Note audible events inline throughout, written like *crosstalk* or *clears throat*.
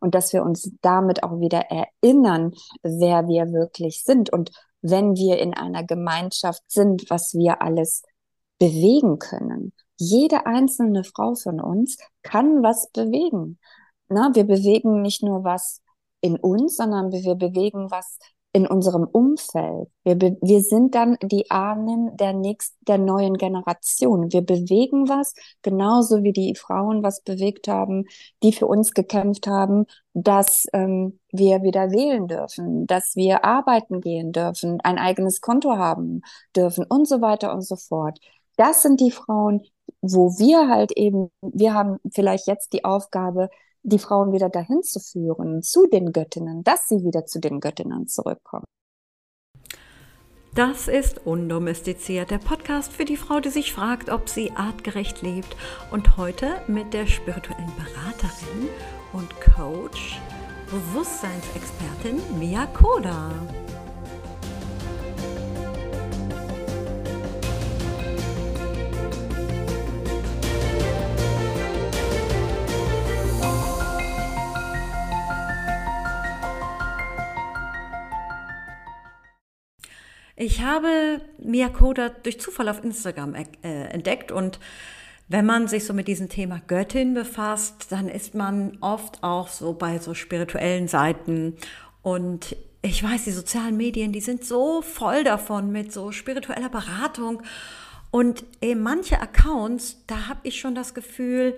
und dass wir uns damit auch wieder erinnern, wer wir wirklich sind und wenn wir in einer Gemeinschaft sind, was wir alles bewegen können. Jede einzelne Frau von uns kann was bewegen. Na, wir bewegen nicht nur was in uns, sondern wir bewegen was in unserem Umfeld. Wir, wir sind dann die Ahnen der nächsten, der neuen Generation. Wir bewegen was, genauso wie die Frauen was bewegt haben, die für uns gekämpft haben, dass ähm, wir wieder wählen dürfen, dass wir arbeiten gehen dürfen, ein eigenes Konto haben dürfen und so weiter und so fort. Das sind die Frauen, wo wir halt eben, wir haben vielleicht jetzt die Aufgabe, die Frauen wieder dahin zu führen, zu den Göttinnen, dass sie wieder zu den Göttinnen zurückkommen. Das ist Undomestiziert, der Podcast für die Frau, die sich fragt, ob sie artgerecht lebt. Und heute mit der spirituellen Beraterin und Coach, Bewusstseinsexpertin Mia Koda. Ich habe Mia Koda durch Zufall auf Instagram äh, entdeckt und wenn man sich so mit diesem Thema Göttin befasst, dann ist man oft auch so bei so spirituellen Seiten und ich weiß, die sozialen Medien, die sind so voll davon mit so spiritueller Beratung und eben manche Accounts, da habe ich schon das Gefühl,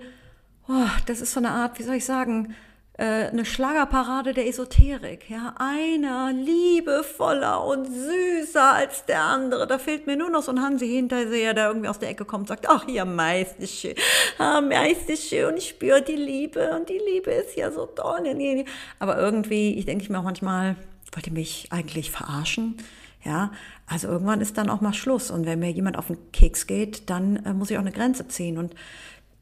oh, das ist so eine Art, wie soll ich sagen, eine Schlagerparade der Esoterik. Ja, einer liebevoller und süßer als der andere. Da fehlt mir nur noch so ein Hansi Hinterseher, der irgendwie aus der Ecke kommt und sagt, ach ja, schön, ah, schön und ich spüre die Liebe und die Liebe ist ja so toll. Aber irgendwie, ich denke mir auch manchmal, wollt ihr mich eigentlich verarschen? Ja, also irgendwann ist dann auch mal Schluss. Und wenn mir jemand auf den Keks geht, dann äh, muss ich auch eine Grenze ziehen. Und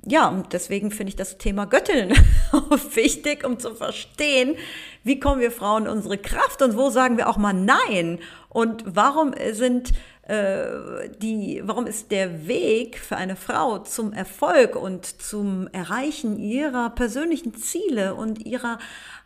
ja, und deswegen finde ich das Thema Göttinnen *laughs* wichtig, um zu verstehen, wie kommen wir Frauen in unsere Kraft und wo sagen wir auch mal Nein und warum sind äh, die, warum ist der Weg für eine Frau zum Erfolg und zum Erreichen ihrer persönlichen Ziele und ihrer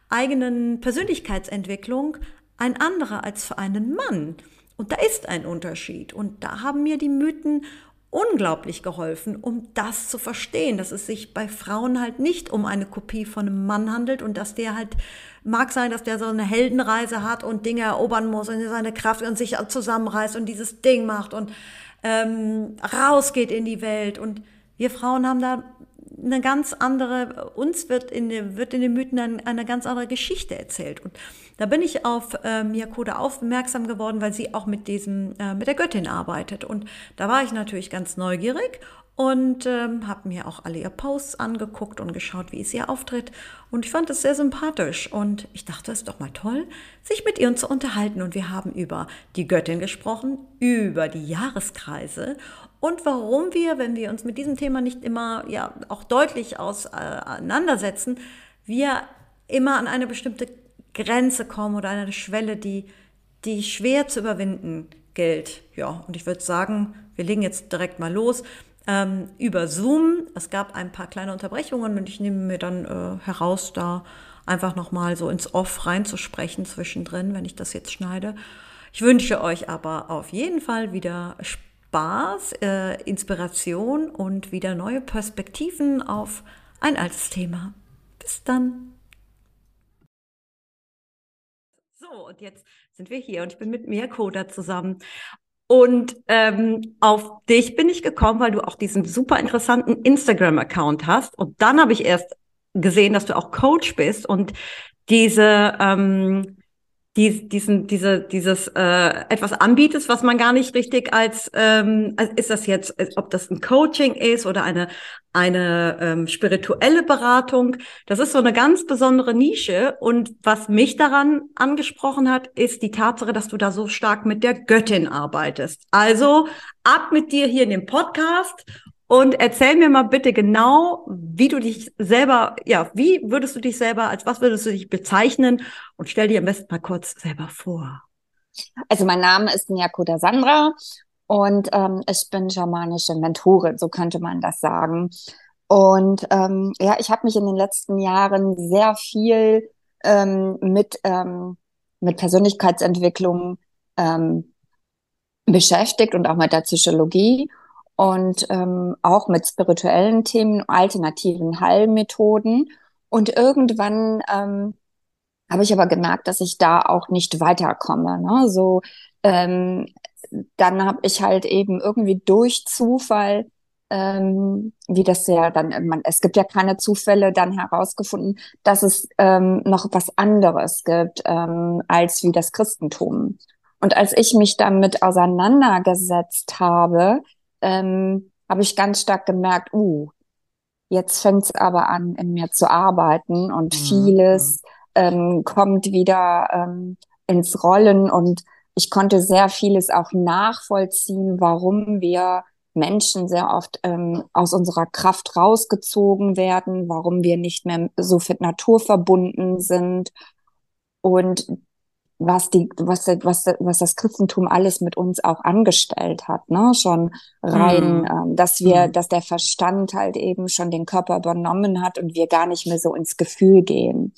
eigenen Persönlichkeitsentwicklung ein anderer als für einen Mann? Und da ist ein Unterschied. Und da haben mir die Mythen unglaublich geholfen, um das zu verstehen, dass es sich bei Frauen halt nicht um eine Kopie von einem Mann handelt und dass der halt mag sein, dass der so eine Heldenreise hat und Dinge erobern muss und seine Kraft und sich zusammenreißt und dieses Ding macht und ähm, rausgeht in die Welt. Und wir Frauen haben da eine ganz andere, uns wird in, wird in den Mythen eine, eine ganz andere Geschichte erzählt. Und da bin ich auf äh, Miyakoda aufmerksam geworden, weil sie auch mit diesem, äh, mit der Göttin arbeitet. Und da war ich natürlich ganz neugierig und ähm, habe mir auch alle ihr Posts angeguckt und geschaut, wie es ihr auftritt. Und ich fand es sehr sympathisch und ich dachte, es ist doch mal toll, sich mit ihr zu unterhalten. Und wir haben über die Göttin gesprochen, über die Jahreskreise und warum wir, wenn wir uns mit diesem Thema nicht immer ja auch deutlich auseinandersetzen, wir immer an eine bestimmte Grenze kommen oder eine Schwelle, die, die schwer zu überwinden gilt. Ja, und ich würde sagen, wir legen jetzt direkt mal los. Ähm, über Zoom. Es gab ein paar kleine Unterbrechungen und ich nehme mir dann äh, heraus, da einfach nochmal so ins Off reinzusprechen zwischendrin, wenn ich das jetzt schneide. Ich wünsche euch aber auf jeden Fall wieder Spaß Spaß, äh, Inspiration und wieder neue Perspektiven auf ein altes Thema. Bis dann. So, und jetzt sind wir hier und ich bin mit Mirko da zusammen. Und ähm, auf dich bin ich gekommen, weil du auch diesen super interessanten Instagram-Account hast. Und dann habe ich erst gesehen, dass du auch Coach bist und diese ähm, die, diesen, diese, dieses äh, etwas anbietest, was man gar nicht richtig als, ähm, als ist das jetzt, ob das ein Coaching ist oder eine eine ähm, spirituelle Beratung. Das ist so eine ganz besondere Nische. Und was mich daran angesprochen hat, ist die Tatsache, dass du da so stark mit der Göttin arbeitest. Also ab mit dir hier in dem Podcast und erzähl mir mal bitte genau, wie du dich selber, ja, wie würdest du dich selber, als was würdest du dich bezeichnen? Und stell dir am besten mal kurz selber vor. Also mein Name ist Nyakuda Sandra und ähm, ich bin schamanische Mentorin, so könnte man das sagen. Und ähm, ja, ich habe mich in den letzten Jahren sehr viel ähm, mit, ähm, mit Persönlichkeitsentwicklung ähm, beschäftigt und auch mit der Psychologie und ähm, auch mit spirituellen Themen, alternativen Heilmethoden. Und irgendwann ähm, habe ich aber gemerkt, dass ich da auch nicht weiterkomme. Ne? So, ähm, dann habe ich halt eben irgendwie durch Zufall, ähm, wie das ja dann, man, es gibt ja keine Zufälle, dann herausgefunden, dass es ähm, noch was anderes gibt ähm, als wie das Christentum. Und als ich mich damit auseinandergesetzt habe, ähm, habe ich ganz stark gemerkt, uh, jetzt fängt es aber an, in mir zu arbeiten und mhm. vieles ähm, kommt wieder ähm, ins Rollen und ich konnte sehr vieles auch nachvollziehen, warum wir Menschen sehr oft ähm, aus unserer Kraft rausgezogen werden, warum wir nicht mehr so fit naturverbunden sind und was die, was, was, was das Christentum alles mit uns auch angestellt hat, ne? Schon rein, mhm. ähm, dass wir, mhm. dass der Verstand halt eben schon den Körper übernommen hat und wir gar nicht mehr so ins Gefühl gehen.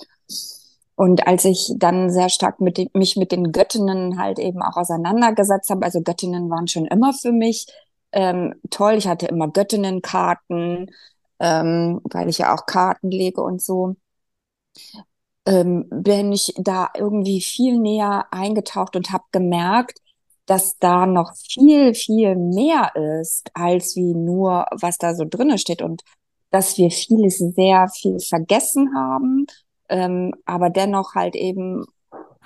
Und als ich dann sehr stark mit den, mich mit den Göttinnen halt eben auch auseinandergesetzt habe, also Göttinnen waren schon immer für mich ähm, toll. Ich hatte immer Göttinnenkarten, ähm, weil ich ja auch Karten lege und so ähm, bin ich da irgendwie viel näher eingetaucht und habe gemerkt, dass da noch viel, viel mehr ist, als wie nur, was da so drinne steht und dass wir vieles sehr viel vergessen haben, ähm, aber dennoch halt eben,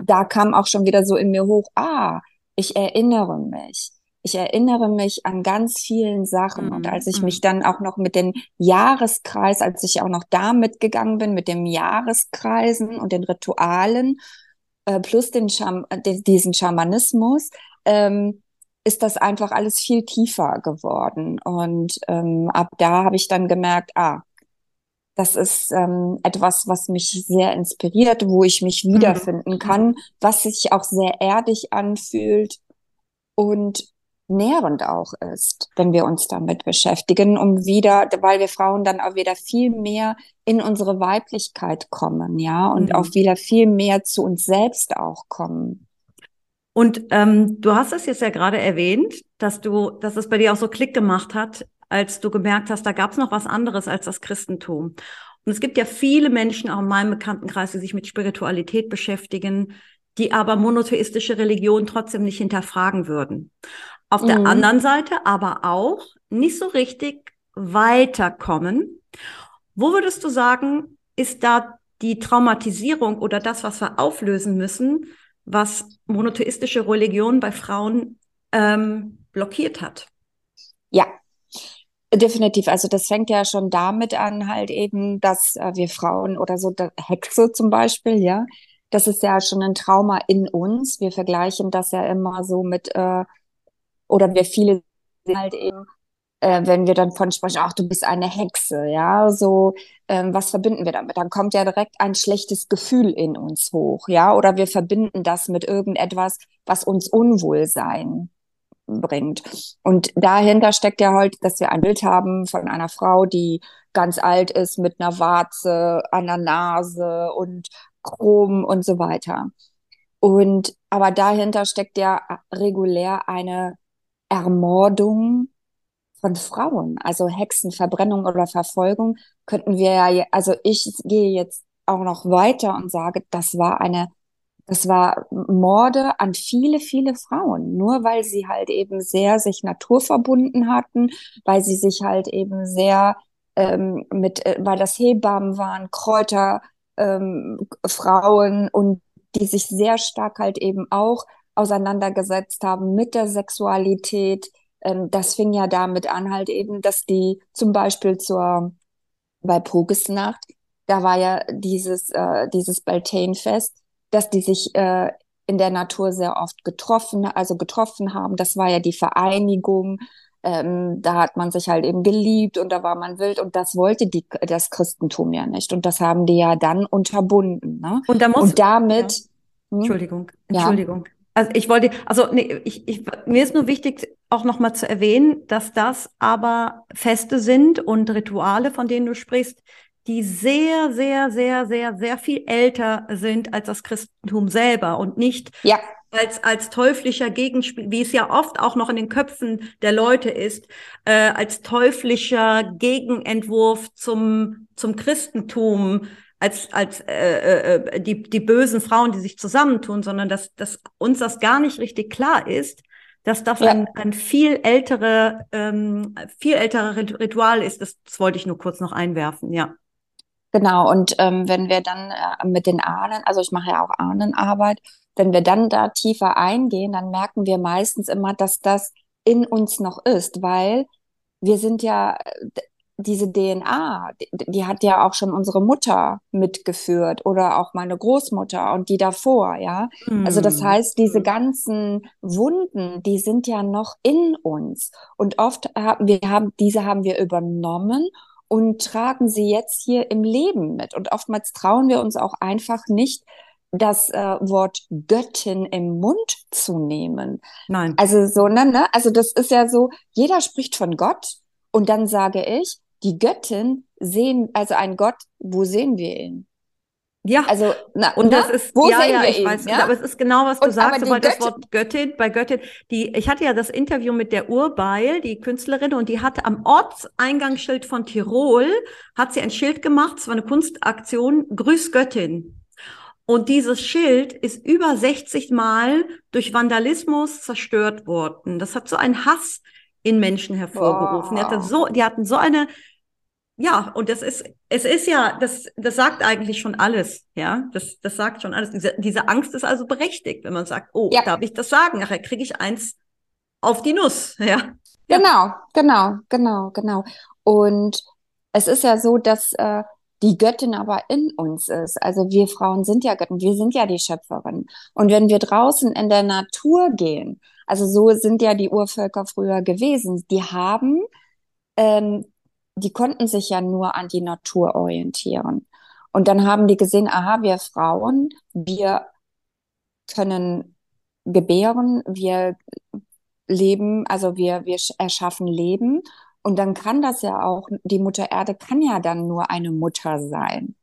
da kam auch schon wieder so in mir hoch, ah, ich erinnere mich ich erinnere mich an ganz vielen Sachen. Und als ich mich mhm. dann auch noch mit den Jahreskreis, als ich auch noch da mitgegangen bin, mit den Jahreskreisen und den Ritualen, äh, plus den Scham diesen Schamanismus, ähm, ist das einfach alles viel tiefer geworden. Und ähm, ab da habe ich dann gemerkt, ah, das ist ähm, etwas, was mich sehr inspiriert, wo ich mich mhm. wiederfinden kann, was sich auch sehr erdig anfühlt und nährend auch ist, wenn wir uns damit beschäftigen, um wieder, weil wir Frauen dann auch wieder viel mehr in unsere Weiblichkeit kommen, ja, und mhm. auch wieder viel mehr zu uns selbst auch kommen. Und ähm, du hast es jetzt ja gerade erwähnt, dass du, dass es bei dir auch so Klick gemacht hat, als du gemerkt hast, da gab es noch was anderes als das Christentum. Und es gibt ja viele Menschen auch in meinem Bekanntenkreis, die sich mit Spiritualität beschäftigen, die aber monotheistische Religion trotzdem nicht hinterfragen würden. Auf mhm. der anderen Seite aber auch nicht so richtig weiterkommen. Wo würdest du sagen, ist da die Traumatisierung oder das, was wir auflösen müssen, was monotheistische Religion bei Frauen ähm, blockiert hat? Ja, definitiv. Also das fängt ja schon damit an, halt eben, dass äh, wir Frauen oder so, Hexe zum Beispiel, ja, das ist ja schon ein Trauma in uns. Wir vergleichen das ja immer so mit äh, oder wir viele halt eben, äh, wenn wir dann von sprechen, ach, du bist eine Hexe, ja, so, ähm, was verbinden wir damit? Dann kommt ja direkt ein schlechtes Gefühl in uns hoch, ja, oder wir verbinden das mit irgendetwas, was uns Unwohlsein bringt. Und dahinter steckt ja heute, dass wir ein Bild haben von einer Frau, die ganz alt ist mit einer Warze der Nase und Chrom und so weiter. Und aber dahinter steckt ja regulär eine Ermordung von Frauen, also Hexenverbrennung oder Verfolgung, könnten wir ja, also ich gehe jetzt auch noch weiter und sage, das war eine, das war Morde an viele, viele Frauen, nur weil sie halt eben sehr sich naturverbunden hatten, weil sie sich halt eben sehr ähm, mit, äh, weil das Hebammen waren, Kräuter, ähm, Frauen und die sich sehr stark halt eben auch auseinandergesetzt haben mit der Sexualität. Ähm, das fing ja damit an, halt eben, dass die zum Beispiel zur bei Pogesnacht, da war ja dieses, äh, dieses Beltane-Fest, dass die sich äh, in der Natur sehr oft getroffen, also getroffen haben. Das war ja die Vereinigung. Ähm, da hat man sich halt eben geliebt und da war man wild und das wollte die, das Christentum ja nicht. Und das haben die ja dann unterbunden. Ne? Und, da muss, und damit. Ja. Hm? Entschuldigung, Entschuldigung. Ja. Also ich wollte, also nee, ich, ich, mir ist nur wichtig auch noch mal zu erwähnen, dass das aber Feste sind und Rituale, von denen du sprichst, die sehr, sehr, sehr, sehr, sehr viel älter sind als das Christentum selber und nicht ja. als, als teuflischer Gegenspiel, wie es ja oft auch noch in den Köpfen der Leute ist, äh, als teuflischer Gegenentwurf zum, zum Christentum, als, als äh, äh, die, die bösen Frauen, die sich zusammentun, sondern dass, dass uns das gar nicht richtig klar ist, dass das ja. ein, ein viel ältere, ähm, viel älterer Ritual ist. Das, das wollte ich nur kurz noch einwerfen, ja. Genau, und ähm, wenn wir dann äh, mit den Ahnen, also ich mache ja auch Ahnenarbeit, wenn wir dann da tiefer eingehen, dann merken wir meistens immer, dass das in uns noch ist, weil wir sind ja, diese DNA, die, die, hat ja auch schon unsere Mutter mitgeführt oder auch meine Großmutter und die davor, ja. Mm. Also das hm. heißt, diese ganzen Wunden, die sind ja noch in uns und oft haben wir haben diese haben wir übernommen und tragen sie jetzt hier im Leben mit und oftmals trauen wir uns auch einfach nicht das äh, Wort Göttin im Mund zu nehmen. Nein. Also so, ne, ne? Also das ist ja so, jeder spricht von Gott und dann sage ich, die Göttin sehen, also ein Gott, wo sehen wir ihn? Ja, also na, und na, das ist wo ja, ja, ich ihn, weiß, ja? aber es ist genau was du und, sagst, aber das Wort Göttin bei Göttin, die ich hatte ja das Interview mit der Urbeil, die Künstlerin und die hatte am Ortseingangsschild von Tirol hat sie ein Schild gemacht, es war eine Kunstaktion, Grüß Göttin. Und dieses Schild ist über 60 Mal durch Vandalismus zerstört worden. Das hat so einen Hass in Menschen hervorgerufen. Die, hatte so, die hatten so eine, ja, und das ist, es ist ja, das, das sagt eigentlich schon alles, ja, das, das sagt schon alles. Diese, diese Angst ist also berechtigt, wenn man sagt, oh, ja. darf ich das sagen? Nachher kriege ich eins auf die Nuss, *laughs* ja. Genau, genau, genau, genau. Und es ist ja so, dass äh, die Göttin aber in uns ist. Also wir Frauen sind ja Göttin, wir sind ja die Schöpferin. Und wenn wir draußen in der Natur gehen, also so sind ja die Urvölker früher gewesen. Die haben, ähm, die konnten sich ja nur an die Natur orientieren. Und dann haben die gesehen, aha, wir Frauen, wir können gebären, wir leben, also wir, wir erschaffen Leben. Und dann kann das ja auch, die Mutter Erde kann ja dann nur eine Mutter sein.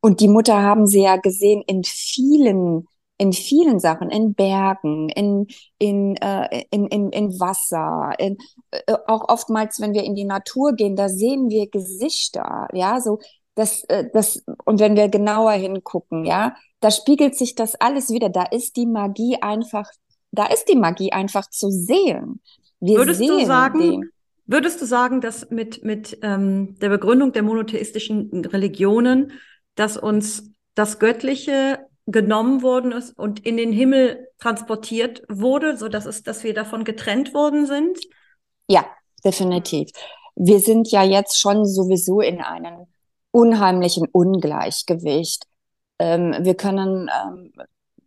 Und die Mutter haben sie ja gesehen in vielen in vielen Sachen, in Bergen, in, in, äh, in, in, in Wasser, in, äh, auch oftmals, wenn wir in die Natur gehen, da sehen wir Gesichter, ja, so, das, äh, das, und wenn wir genauer hingucken, ja, da spiegelt sich das alles wieder, da ist die Magie einfach, da ist die Magie einfach zu sehen. Wir würdest sehen du sagen, den. würdest du sagen, dass mit, mit ähm, der Begründung der monotheistischen Religionen, dass uns das Göttliche genommen worden ist und in den Himmel transportiert wurde, so dass es, dass wir davon getrennt worden sind? Ja, definitiv. Wir sind ja jetzt schon sowieso in einem unheimlichen Ungleichgewicht. Ähm, wir können ähm,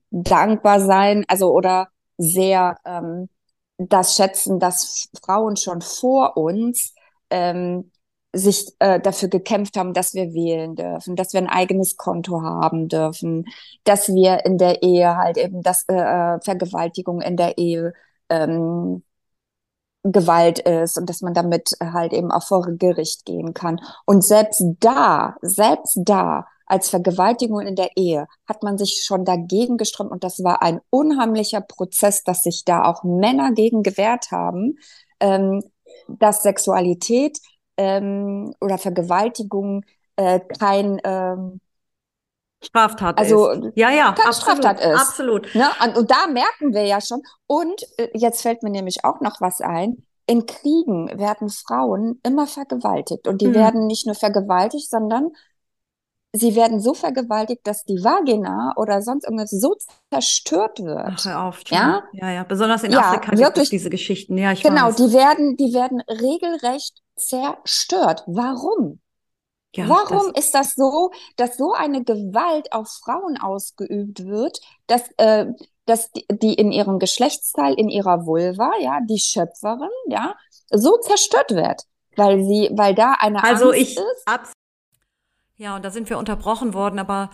dankbar sein, also oder sehr ähm, das schätzen, dass Frauen schon vor uns ähm, sich äh, dafür gekämpft haben, dass wir wählen dürfen, dass wir ein eigenes Konto haben dürfen, dass wir in der Ehe halt eben das äh, äh, Vergewaltigung in der Ehe ähm, Gewalt ist und dass man damit halt eben auch vor Gericht gehen kann. Und selbst da, selbst da, als Vergewaltigung in der Ehe, hat man sich schon dagegen geströmt und das war ein unheimlicher Prozess, dass sich da auch Männer gegen gewehrt haben, ähm, dass Sexualität ähm, oder Vergewaltigung äh, kein ähm, Straftat also, ist. Ja, ja, absolut, Straftat ist. Absolut. Ne? Und, und da merken wir ja schon. Und äh, jetzt fällt mir nämlich auch noch was ein. In Kriegen werden Frauen immer vergewaltigt. Und die mhm. werden nicht nur vergewaltigt, sondern sie werden so vergewaltigt, dass die Vagina oder sonst irgendwas so zerstört wird. Ach, hör auf, ja? ja, ja. Besonders in ja, Afrika wirklich, diese Geschichten. Ja, ich genau, weiß. die werden, die werden regelrecht zerstört. Warum? Ja, Warum das ist das so, dass so eine Gewalt auf Frauen ausgeübt wird, dass, äh, dass die, die in ihrem Geschlechtsteil, in ihrer Vulva, ja, die Schöpferin, ja, so zerstört wird, weil sie, weil da eine also Angst ich, ist. Ja, und da sind wir unterbrochen worden, aber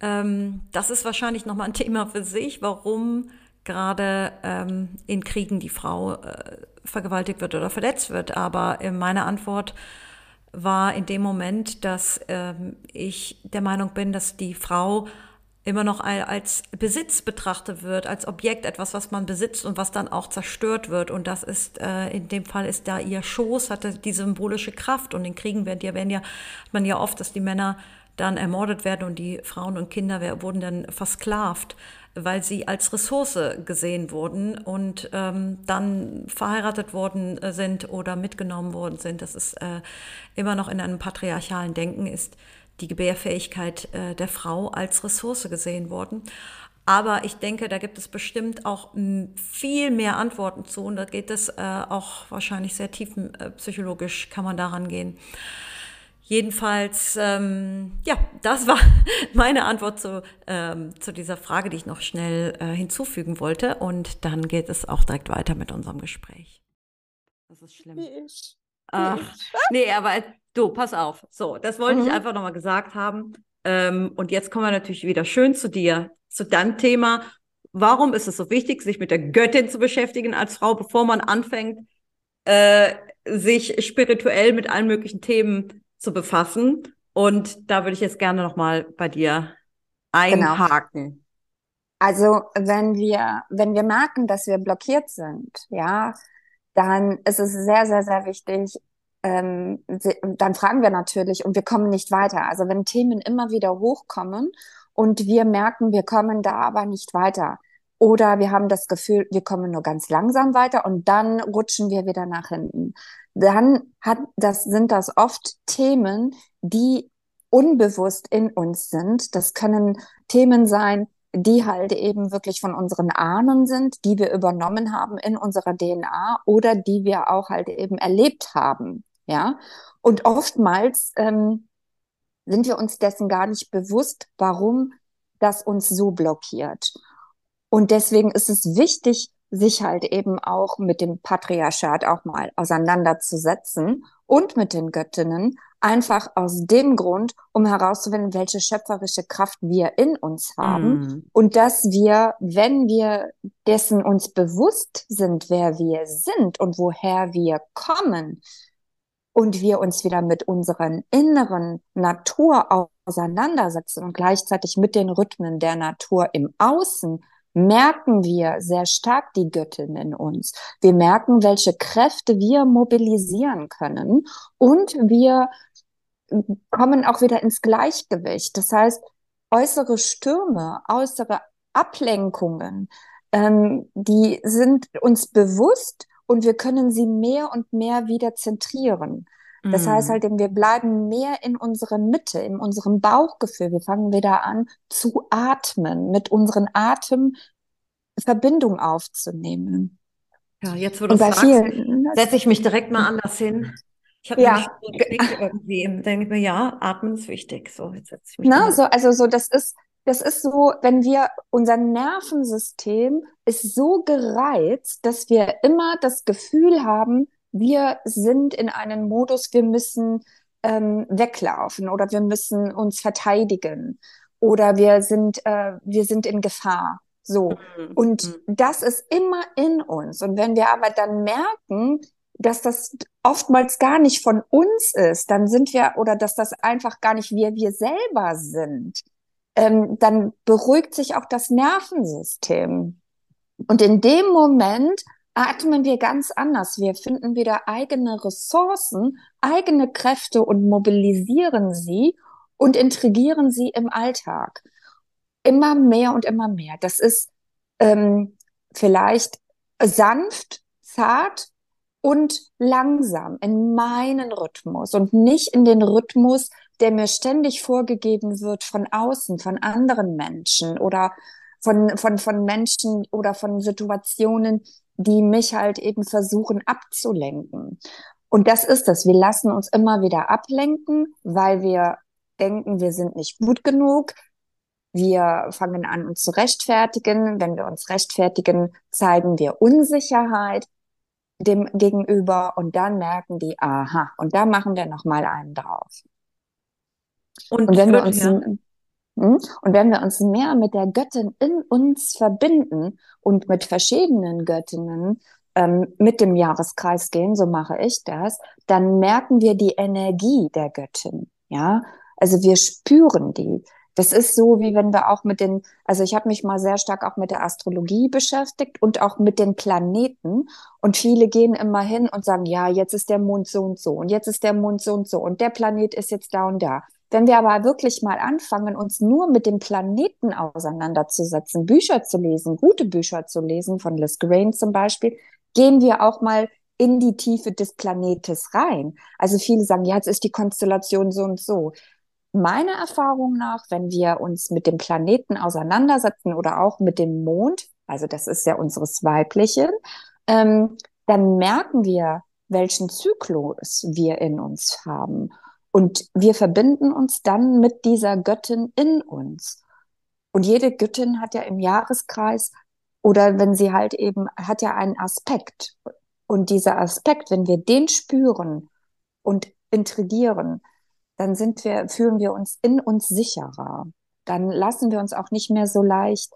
ähm, das ist wahrscheinlich nochmal ein Thema für sich, warum gerade ähm, in Kriegen die Frau äh, vergewaltigt wird oder verletzt wird. Aber meine Antwort war in dem Moment, dass ähm, ich der Meinung bin, dass die Frau immer noch als Besitz betrachtet wird, als Objekt, etwas, was man besitzt und was dann auch zerstört wird. Und das ist, äh, in dem Fall ist da ihr Schoß, hatte die symbolische Kraft. Und in Kriegen werden ja, werden ja, hat man ja oft, dass die Männer dann ermordet werden und die Frauen und Kinder wurden dann versklavt, weil sie als Ressource gesehen wurden und ähm, dann verheiratet worden äh, sind oder mitgenommen worden sind. Das ist äh, immer noch in einem patriarchalen Denken ist die Gebärfähigkeit äh, der Frau als Ressource gesehen worden. Aber ich denke, da gibt es bestimmt auch viel mehr Antworten zu und da geht es äh, auch wahrscheinlich sehr tiefenpsychologisch, äh, kann man daran gehen. Jedenfalls, ähm, ja, das war *laughs* meine Antwort zu, ähm, zu dieser Frage, die ich noch schnell äh, hinzufügen wollte. Und dann geht es auch direkt weiter mit unserem Gespräch. Das ist schlimm. Ich. Ach, *laughs* nee, aber Du, pass auf. So, das wollte mhm. ich einfach nochmal gesagt haben. Ähm, und jetzt kommen wir natürlich wieder schön zu dir, zu deinem Thema. Warum ist es so wichtig, sich mit der Göttin zu beschäftigen als Frau, bevor man anfängt, äh, sich spirituell mit allen möglichen Themen zu befassen? Und da würde ich jetzt gerne nochmal bei dir genau. einhaken. Genau. Also, wenn wir, wenn wir merken, dass wir blockiert sind, ja, dann ist es sehr, sehr, sehr wichtig, ähm, dann fragen wir natürlich und wir kommen nicht weiter. Also wenn Themen immer wieder hochkommen und wir merken, wir kommen da aber nicht weiter. Oder wir haben das Gefühl, wir kommen nur ganz langsam weiter und dann rutschen wir wieder nach hinten. Dann hat, das sind das oft Themen, die unbewusst in uns sind. Das können Themen sein, die halt eben wirklich von unseren Ahnen sind, die wir übernommen haben in unserer DNA oder die wir auch halt eben erlebt haben. Ja, und oftmals ähm, sind wir uns dessen gar nicht bewusst, warum das uns so blockiert. Und deswegen ist es wichtig, sich halt eben auch mit dem Patriarchat auch mal auseinanderzusetzen und mit den Göttinnen, einfach aus dem Grund, um herauszufinden, welche schöpferische Kraft wir in uns haben mm. und dass wir, wenn wir dessen uns bewusst sind, wer wir sind und woher wir kommen, und wir uns wieder mit unseren inneren Natur auseinandersetzen und gleichzeitig mit den Rhythmen der Natur im Außen, merken wir sehr stark die Göttin in uns. Wir merken, welche Kräfte wir mobilisieren können und wir kommen auch wieder ins Gleichgewicht. Das heißt, äußere Stürme, äußere Ablenkungen, ähm, die sind uns bewusst und wir können sie mehr und mehr wieder zentrieren. Das mm. heißt halt, wir bleiben mehr in unserer Mitte, in unserem Bauchgefühl. Wir fangen wieder an zu atmen, mit unseren Atem Verbindung aufzunehmen. Ja, jetzt wo du sagst, setze ich mich direkt mal anders hin. Ich habe ja. irgendwie, denke ich mir, ja, atmen ist wichtig. So, jetzt setze ich mich. Na, so, also so, das ist, das ist so, wenn wir, unser Nervensystem ist so gereizt, dass wir immer das Gefühl haben, wir sind in einem Modus, wir müssen ähm, weglaufen oder wir müssen uns verteidigen oder wir sind, äh, wir sind in Gefahr. So. Mhm. Und mhm. das ist immer in uns. Und wenn wir aber dann merken, dass das oftmals gar nicht von uns ist, dann sind wir, oder dass das einfach gar nicht wir, wir selber sind, ähm, dann beruhigt sich auch das Nervensystem. Und in dem Moment atmen wir ganz anders. Wir finden wieder eigene Ressourcen, eigene Kräfte und mobilisieren sie und intrigieren sie im Alltag. Immer mehr und immer mehr. Das ist ähm, vielleicht sanft, zart und langsam in meinen Rhythmus und nicht in den Rhythmus der mir ständig vorgegeben wird von außen, von anderen Menschen oder von, von, von Menschen oder von Situationen, die mich halt eben versuchen abzulenken. Und das ist es. Wir lassen uns immer wieder ablenken, weil wir denken, wir sind nicht gut genug. Wir fangen an, uns zu rechtfertigen. Wenn wir uns rechtfertigen, zeigen wir Unsicherheit dem gegenüber und dann merken die, aha, und da machen wir nochmal einen drauf. Und, und wenn wir uns, ja. Hm? und wenn wir uns mehr mit der Göttin in uns verbinden und mit verschiedenen Göttinnen, ähm, mit dem Jahreskreis gehen, so mache ich das, dann merken wir die Energie der Göttin. Ja, also wir spüren die. Das ist so, wie wenn wir auch mit den, also ich habe mich mal sehr stark auch mit der Astrologie beschäftigt und auch mit den Planeten. Und viele gehen immer hin und sagen, ja, jetzt ist der Mond so und so und jetzt ist der Mond so und so und der Planet ist jetzt da und da. Wenn wir aber wirklich mal anfangen, uns nur mit dem Planeten auseinanderzusetzen, Bücher zu lesen, gute Bücher zu lesen, von Liz Grain zum Beispiel, gehen wir auch mal in die Tiefe des Planetes rein. Also viele sagen, ja, jetzt ist die Konstellation so und so meiner Erfahrung nach, wenn wir uns mit dem Planeten auseinandersetzen oder auch mit dem Mond, also das ist ja unseres Weiblichen, ähm, dann merken wir, welchen Zyklus wir in uns haben. Und wir verbinden uns dann mit dieser Göttin in uns. Und jede Göttin hat ja im Jahreskreis oder wenn sie halt eben, hat ja einen Aspekt. Und dieser Aspekt, wenn wir den spüren und intrigieren, dann sind wir, fühlen wir uns in uns sicherer. Dann lassen wir uns auch nicht mehr so leicht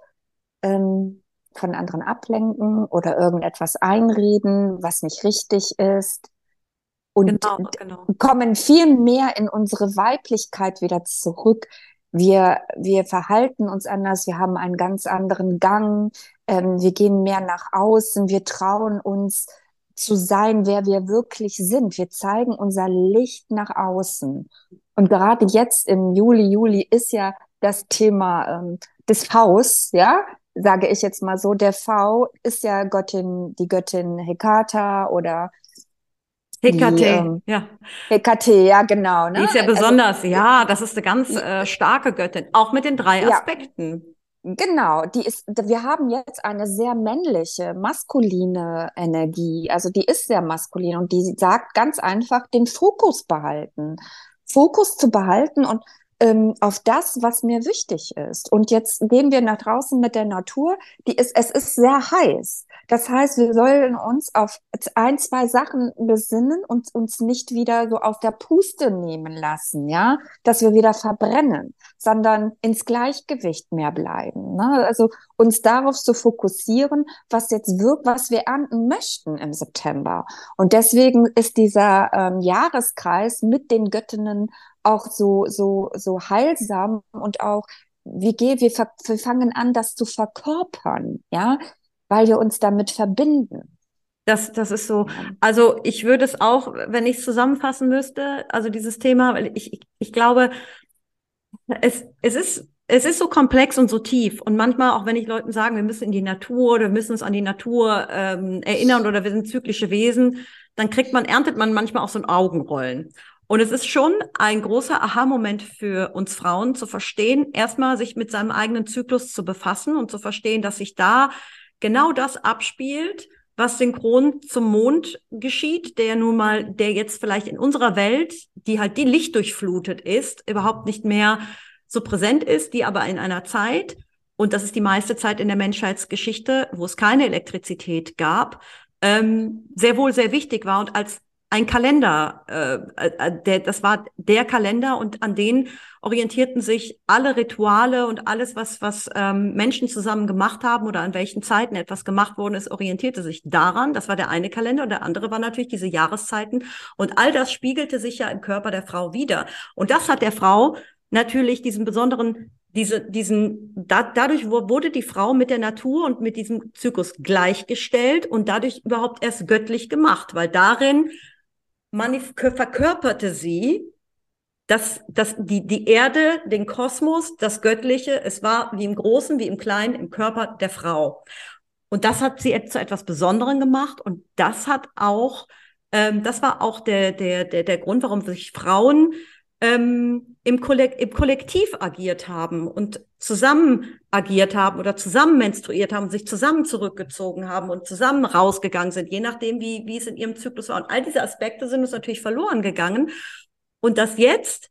ähm, von anderen ablenken oder irgendetwas einreden, was nicht richtig ist. Und genau, genau. kommen viel mehr in unsere Weiblichkeit wieder zurück. Wir, wir verhalten uns anders, wir haben einen ganz anderen Gang, ähm, wir gehen mehr nach außen, wir trauen uns zu sein, wer wir wirklich sind. Wir zeigen unser Licht nach außen. Und gerade jetzt im Juli, Juli ist ja das Thema ähm, des Vs, ja, sage ich jetzt mal so. Der V ist ja Göttin, die Göttin Hekata oder Hekate, ähm, ja. Hekate, ja, genau. Ne? Die ist ja also besonders, also, ja, das ist eine ganz äh, starke Göttin, auch mit den drei Aspekten. Ja. Genau, die ist, wir haben jetzt eine sehr männliche, maskuline Energie. Also die ist sehr maskulin und die sagt ganz einfach, den Fokus behalten. Fokus zu behalten und ähm, auf das, was mir wichtig ist. Und jetzt gehen wir nach draußen mit der Natur. Die ist, es ist sehr heiß. Das heißt, wir sollen uns auf ein, zwei Sachen besinnen und uns nicht wieder so aus der Puste nehmen lassen, ja, dass wir wieder verbrennen, sondern ins Gleichgewicht mehr bleiben. Ne? Also uns darauf zu fokussieren, was jetzt wirkt, was wir ernten möchten im September. Und deswegen ist dieser ähm, Jahreskreis mit den Göttinnen auch so, so, so heilsam und auch, wir gehen, wir, wir fangen an, das zu verkörpern, ja, weil wir uns damit verbinden. Das, das ist so. Also ich würde es auch, wenn ich es zusammenfassen müsste, also dieses Thema, weil ich, ich, ich glaube, es, es ist es ist so komplex und so tief. Und manchmal, auch wenn ich Leuten sage, wir müssen in die Natur oder wir müssen uns an die Natur ähm, erinnern oder wir sind zyklische Wesen, dann kriegt man, erntet man manchmal auch so ein Augenrollen. Und es ist schon ein großer Aha-Moment für uns Frauen zu verstehen, erstmal sich mit seinem eigenen Zyklus zu befassen und zu verstehen, dass sich da genau das abspielt, was synchron zum Mond geschieht, der nun mal, der jetzt vielleicht in unserer Welt, die halt die Licht durchflutet ist, überhaupt nicht mehr so präsent ist, die aber in einer Zeit, und das ist die meiste Zeit in der Menschheitsgeschichte, wo es keine Elektrizität gab, ähm, sehr wohl sehr wichtig war. Und als ein Kalender, äh, äh, der, das war der Kalender und an den orientierten sich alle Rituale und alles, was, was ähm, Menschen zusammen gemacht haben oder an welchen Zeiten etwas gemacht worden ist, orientierte sich daran. Das war der eine Kalender und der andere war natürlich diese Jahreszeiten. Und all das spiegelte sich ja im Körper der Frau wieder. Und das hat der Frau natürlich diesen besonderen diese, diesen, da, dadurch wurde die Frau mit der Natur und mit diesem Zyklus gleichgestellt und dadurch überhaupt erst göttlich gemacht, weil darin verkörperte sie dass, dass die, die Erde, den Kosmos, das Göttliche, es war wie im Großen, wie im Kleinen, im Körper der Frau. Und das hat sie zu etwas Besonderem gemacht und das hat auch, ähm, das war auch der, der, der, der Grund, warum sich Frauen ähm, im, Kollek im Kollektiv agiert haben und zusammen agiert haben oder zusammen menstruiert haben, sich zusammen zurückgezogen haben und zusammen rausgegangen sind, je nachdem, wie, wie es in ihrem Zyklus war. Und all diese Aspekte sind uns natürlich verloren gegangen. Und das jetzt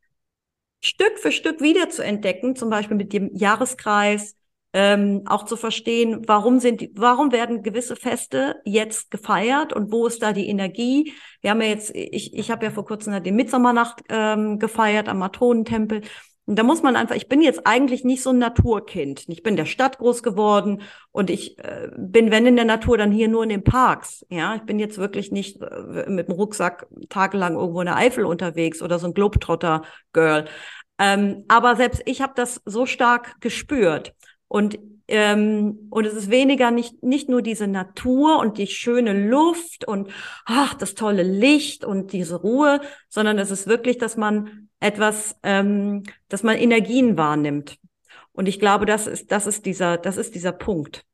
Stück für Stück wieder zu entdecken, zum Beispiel mit dem Jahreskreis, ähm, auch zu verstehen, warum sind, warum werden gewisse Feste jetzt gefeiert und wo ist da die Energie? Wir haben ja jetzt, ich, ich habe ja vor kurzem die Mitsommernacht ähm, gefeiert am Matronentempel. Und da muss man einfach, ich bin jetzt eigentlich nicht so ein Naturkind. Ich bin der Stadt groß geworden und ich äh, bin, wenn in der Natur, dann hier nur in den Parks. Ja, ich bin jetzt wirklich nicht äh, mit dem Rucksack tagelang irgendwo in der Eifel unterwegs oder so ein Globetrotter-Girl. Ähm, aber selbst ich habe das so stark gespürt. Und ähm, und es ist weniger nicht, nicht nur diese Natur und die schöne Luft und ach, das tolle Licht und diese Ruhe, sondern es ist wirklich, dass man etwas, ähm, dass man Energien wahrnimmt. Und ich glaube, das ist, das ist dieser, das ist dieser Punkt.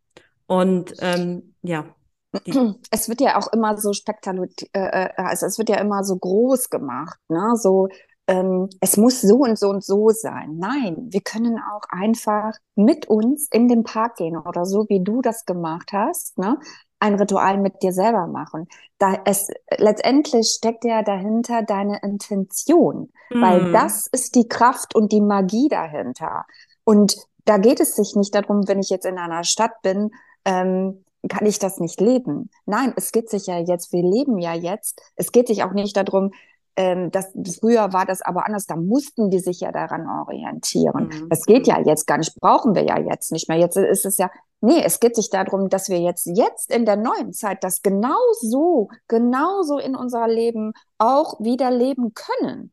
Und ähm, ja. *clears throat* Es wird ja auch immer so spektakulär, äh, äh, also es wird ja immer so groß gemacht, ne? So ähm, es muss so und so und so sein. Nein, wir können auch einfach mit uns in den Park gehen oder so, wie du das gemacht hast, ne? ein Ritual mit dir selber machen. Da es letztendlich steckt ja dahinter deine Intention, mm. weil mhm. das ist die Kraft und die Magie dahinter. Und da geht es sich nicht darum, wenn ich jetzt in einer Stadt bin, ähm, kann ich das nicht leben. Nein, es geht sich ja jetzt, wir leben ja jetzt. Es geht sich auch nicht darum, ähm, das, früher war das aber anders, da mussten die sich ja daran orientieren. Mhm. Das geht ja jetzt gar nicht, brauchen wir ja jetzt nicht mehr. Jetzt ist es ja, nee, es geht sich darum, dass wir jetzt, jetzt in der neuen Zeit das genauso, genauso in unser Leben auch wieder leben können.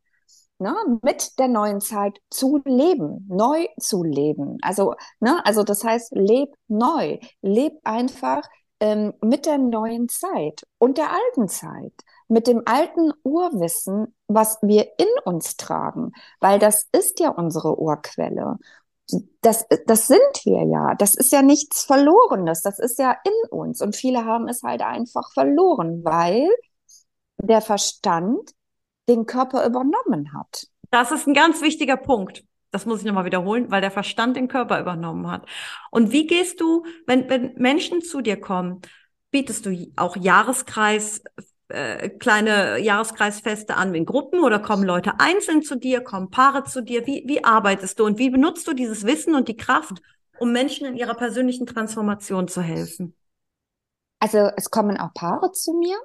Ne, mit der neuen Zeit zu leben, neu zu leben. Also, ne, also das heißt, leb neu, leb einfach ähm, mit der neuen Zeit und der alten Zeit mit dem alten Urwissen, was wir in uns tragen, weil das ist ja unsere Urquelle. Das, das sind wir ja. Das ist ja nichts Verlorenes. Das ist ja in uns. Und viele haben es halt einfach verloren, weil der Verstand den Körper übernommen hat. Das ist ein ganz wichtiger Punkt. Das muss ich nochmal wiederholen, weil der Verstand den Körper übernommen hat. Und wie gehst du, wenn, wenn Menschen zu dir kommen, bietest du auch Jahreskreis äh, kleine Jahreskreisfeste an in Gruppen oder kommen Leute einzeln zu dir, kommen Paare zu dir? Wie, wie arbeitest du und wie benutzt du dieses Wissen und die Kraft, um Menschen in ihrer persönlichen Transformation zu helfen? Also es kommen auch Paare zu mir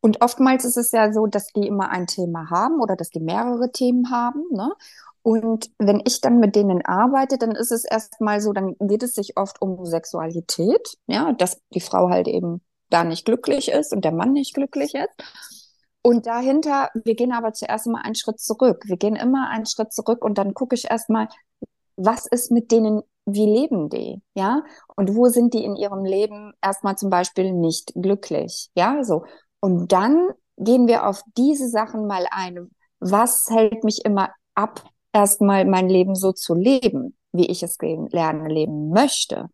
und oftmals ist es ja so, dass die immer ein Thema haben oder dass die mehrere Themen haben. Ne? Und wenn ich dann mit denen arbeite, dann ist es erstmal so, dann geht es sich oft um Sexualität, ja, dass die Frau halt eben da nicht glücklich ist und der Mann nicht glücklich ist. Und dahinter, wir gehen aber zuerst mal einen Schritt zurück. Wir gehen immer einen Schritt zurück und dann gucke ich erstmal, was ist mit denen, wie leben die, ja? Und wo sind die in ihrem Leben erstmal zum Beispiel nicht glücklich, ja? So. Und dann gehen wir auf diese Sachen mal ein. Was hält mich immer ab, erstmal mein Leben so zu leben, wie ich es lernen leben möchte?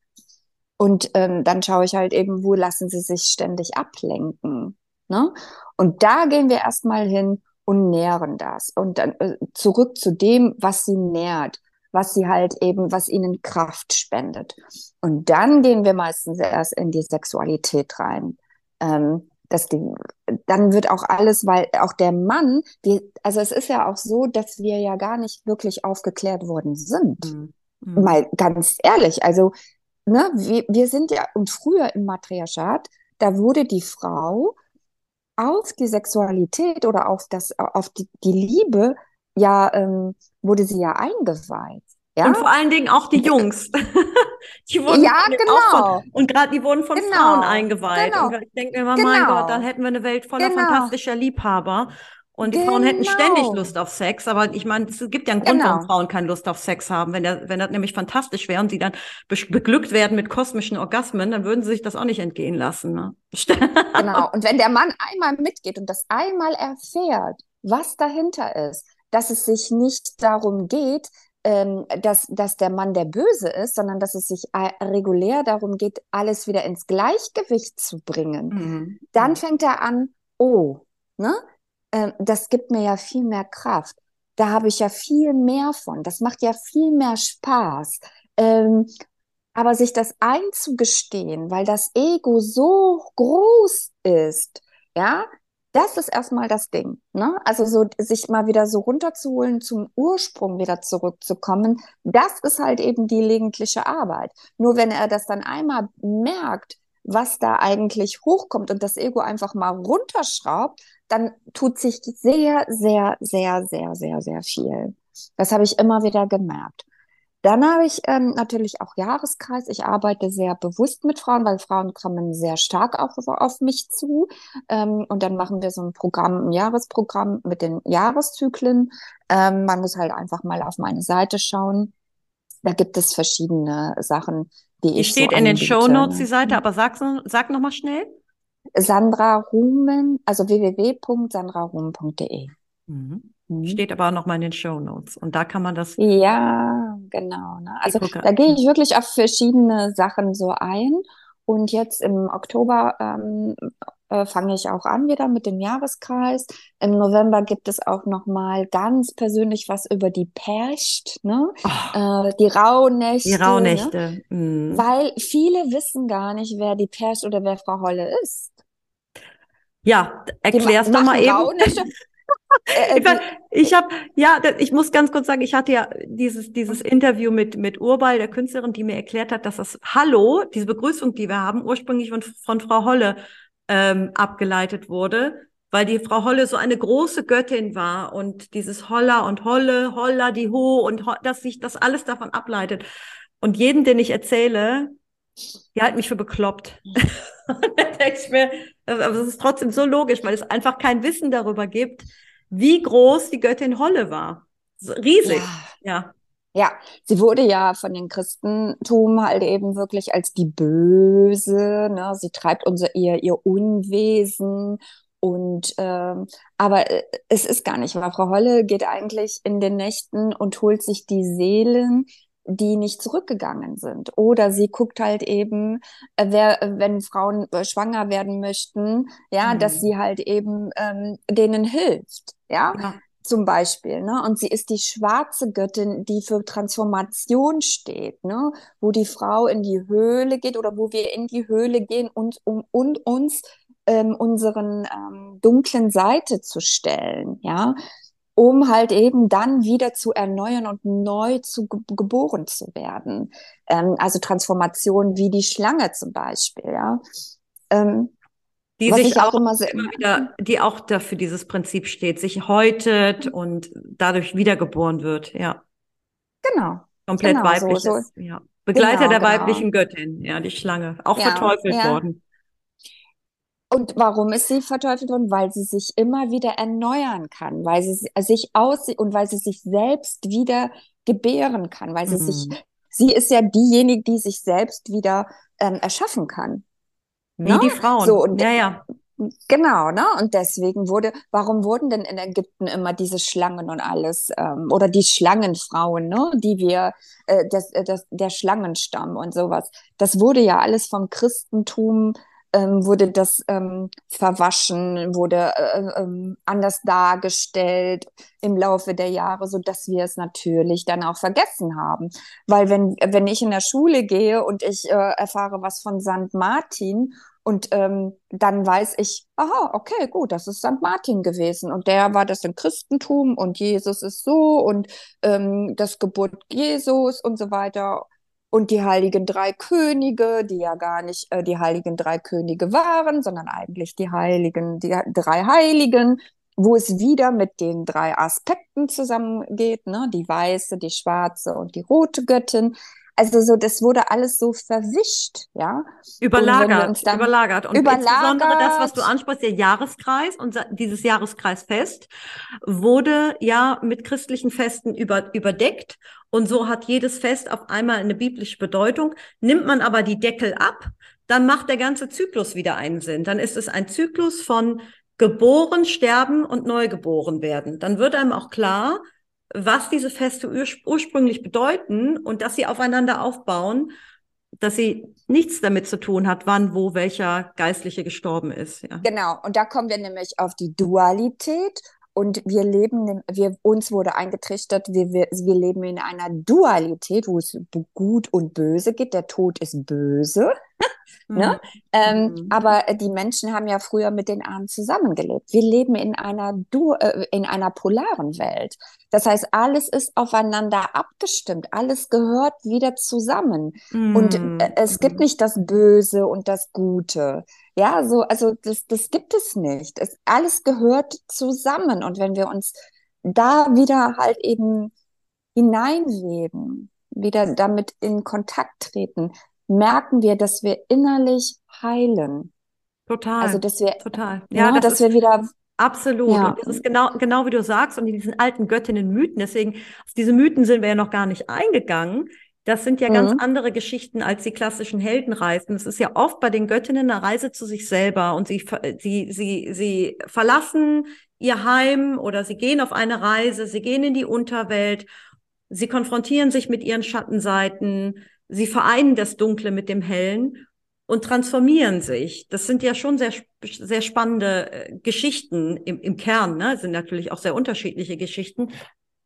Und ähm, dann schaue ich halt eben, wo lassen sie sich ständig ablenken. Ne? Und da gehen wir erstmal hin und nähren das. Und dann äh, zurück zu dem, was sie nährt, was sie halt eben, was ihnen Kraft spendet. Und dann gehen wir meistens erst in die Sexualität rein. Ähm, die, dann wird auch alles, weil auch der Mann, die, also es ist ja auch so, dass wir ja gar nicht wirklich aufgeklärt worden sind. Mhm. mhm. Mal ganz ehrlich, also ne, wir, wir sind ja, und früher im Matriarchat, da wurde die Frau auf die Sexualität oder auf das, auf die, die Liebe, ja, ähm, wurde sie ja eingeweiht. Ja? Und vor allen Dingen auch die Jungs. *laughs* die wurden ja, genau. Von, und gerade die wurden von genau. Frauen eingeweiht. Genau. Und ich denke mir immer, genau. mein Gott, dann hätten wir eine Welt voller genau. fantastischer Liebhaber. Und die genau. Frauen hätten ständig genau. Lust auf Sex, aber ich meine, es gibt ja einen Grund, genau. warum Frauen keine Lust auf Sex haben. Wenn, der, wenn das nämlich fantastisch wäre und sie dann be beglückt werden mit kosmischen Orgasmen, dann würden sie sich das auch nicht entgehen lassen. Ne? *laughs* genau. Und wenn der Mann einmal mitgeht und das einmal erfährt, was dahinter ist, dass es sich nicht darum geht, ähm, dass, dass der Mann der Böse ist, sondern dass es sich äh, regulär darum geht, alles wieder ins Gleichgewicht zu bringen, mhm. dann fängt er an, oh, ne? Äh, das gibt mir ja viel mehr Kraft. Da habe ich ja viel mehr von. Das macht ja viel mehr Spaß. Ähm, aber sich das einzugestehen, weil das Ego so groß ist, ja, das ist erstmal das Ding. Ne? Also so sich mal wieder so runterzuholen, zum Ursprung wieder zurückzukommen, das ist halt eben die legentliche Arbeit. Nur wenn er das dann einmal merkt, was da eigentlich hochkommt und das Ego einfach mal runterschraubt, dann tut sich sehr, sehr, sehr, sehr, sehr, sehr viel. Das habe ich immer wieder gemerkt. Dann habe ich ähm, natürlich auch Jahreskreis. Ich arbeite sehr bewusst mit Frauen, weil Frauen kommen sehr stark auch auf mich zu. Ähm, und dann machen wir so ein Programm, ein Jahresprogramm mit den Jahreszyklen. Ähm, man muss halt einfach mal auf meine Seite schauen. Da gibt es verschiedene Sachen, die, die ich steht so in den. Show Notes die Seite, aber sag, sag noch mal schnell. Sandra Rumen, also www.sandrarumen.de. Mhm. Mhm. Steht aber auch noch mal in den Show Notes. Und da kann man das. Ja, genau. Ne? Also da gehe ich wirklich auf verschiedene Sachen so ein. Und jetzt im Oktober ähm, äh, fange ich auch an wieder mit dem Jahreskreis. Im November gibt es auch noch mal ganz persönlich was über die Percht, ne? Oh, Äh, die Rauhnächte. die Ne? Rauhnächte. Mhm. Weil viele wissen gar nicht, wer die Percht oder wer Frau Holle ist. Ja, erklär's doch mal eben. Rauhnächte. *laughs* Äh, Ich, ich habe, ja, ich muss ganz kurz sagen, ich hatte ja dieses, dieses Interview mit, mit Urbal, der Künstlerin, die mir erklärt hat, dass das Hallo, diese Begrüßung, die wir haben, ursprünglich von, von Frau Holle ähm, abgeleitet wurde, weil die Frau Holle so eine große Göttin war und dieses Holla und Holle, Holla, die Ho und Ho, dass sich das alles davon ableitet. Und jeden, den ich erzähle, die halten mich für bekloppt. *laughs* Und dann denke ich mir, aber es ist trotzdem so logisch, weil es einfach kein Wissen darüber gibt, wie groß die Göttin Holle war. Riesig, ja. ja. Ja, sie wurde ja von den Christentum halt eben wirklich als die Böse, ne? Sie treibt unser ihr ihr Unwesen und ähm, aber äh, es ist gar nicht wahr. Frau Holle geht eigentlich in den Nächten und holt sich die Seelen, die nicht zurückgegangen sind. Oder sie guckt halt eben, äh, wer, wenn Frauen äh, schwanger werden möchten, ja, dass Mhm. sie halt eben ähm, denen hilft, ja Ja. zum Beispiel, ne? Und sie ist die schwarze Göttin, die für Transformation steht, ne? Wo die Frau in die Höhle geht oder wo wir in die Höhle gehen und um und uns ähm, unseren ähm, dunklen Seite zu stellen, ja, um halt eben dann wieder zu erneuern und neu zu ge geboren zu werden. Ähm, also Transformation wie die Schlange zum Beispiel, ja. Ähm, Die sich ich auch auch immer sehr, immer wieder, die auch dafür dieses Prinzip steht, sich häutet und dadurch wiedergeboren wird, ja. genau, Komplett genau, so, weibliches, so, ja. Begleiter genau, der genau. weiblichen Göttin, ja, die Schlange. Auch Ja, verteufelt ja. worden. Und warum ist sie verteufelt worden? Weil sie sich immer wieder erneuern kann, weil sie sich aus und weil sie sich selbst wieder gebären kann, weil sie sich, Mhm. sie ist ja diejenige, die sich selbst wieder ähm, erschaffen kann. Wie Ne? die Frauen. So, und ja, ja. Genau, ne? Und deswegen wurde, warum wurden denn in Ägypten immer diese Schlangen und alles, ähm, oder die Schlangenfrauen, ne? Die wir, äh, das, äh, das, der Schlangenstamm und sowas. Das wurde ja alles vom Christentum, ähm, wurde das ähm, verwaschen, wurde äh, ähm, anders dargestellt im Laufe der Jahre, so dass wir es natürlich dann auch vergessen haben. Weil wenn, wenn ich in der Schule gehe und ich äh, erfahre was von St. Martin und ähm, dann weiß ich, aha, okay, gut, das ist St. Martin gewesen. Und der war das im Christentum und Jesus ist so und ähm, das Geburt Jesus und so weiter. Und die heiligen drei Könige, die ja gar nicht äh, die heiligen drei Könige waren, sondern eigentlich die heiligen, die drei Heiligen, wo es wieder mit den drei Aspekten zusammengeht, ne? Die weiße, die schwarze und die rote Göttin. Also so, das wurde alles so verwischt, ja. Überlagert, dann überlagert. Und überlagert. insbesondere das, was du ansprichst, der Jahreskreis und dieses Jahreskreisfest wurde ja mit christlichen Festen über, überdeckt. Und so hat jedes Fest auf einmal eine biblische Bedeutung. Nimmt man aber die Deckel ab, dann macht der ganze Zyklus wieder einen Sinn. Dann ist es ein Zyklus von geboren, sterben und neugeboren werden. Dann wird einem auch klar, was diese Feste ur ursprünglich bedeuten und dass sie aufeinander aufbauen, dass sie nichts damit zu tun hat, wann, wo, welcher Geistliche gestorben ist. Ja. Genau, und da kommen wir nämlich auf die Dualität. Und wir leben, wir, uns wurde eingetrichtert, wir, wir, wir leben in einer Dualität, wo es gut und böse geht. Der Tod ist böse. *laughs* Ne? Ähm, Mhm. aber die Menschen haben ja früher mit den Ahnen zusammengelebt. Wir leben in einer du äh, in einer polaren Welt. Das heißt, alles ist aufeinander abgestimmt, alles gehört wieder zusammen. Und Mhm. äh, es gibt nicht das Böse und das Gute. Ja, so, also das, das gibt es nicht. Es, alles gehört zusammen. Und wenn wir uns da wieder halt eben hineinweben, wieder damit in Kontakt treten, merken wir, dass wir innerlich heilen. Total. Also, dass wir, total. Ja, Ja, das dass wir wieder, absolut. ja, Und das ist genau, genau wie du sagst, und in diesen alten Göttinnen-Mythen, deswegen, auf diese Mythen sind wir ja noch gar nicht eingegangen. Das sind ja ganz mhm, andere Geschichten als die klassischen Heldenreisen. Es ist ja oft bei den Göttinnen eine Reise zu sich selber und sie, sie, sie, sie verlassen ihr Heim oder sie gehen auf eine Reise, sie gehen in die Unterwelt, sie konfrontieren sich mit ihren Schattenseiten, sie vereinen das Dunkle mit dem Hellen und transformieren sich. Das sind ja schon sehr, sehr spannende äh, Geschichten im, im Kern, ne? Sind natürlich auch sehr unterschiedliche Geschichten.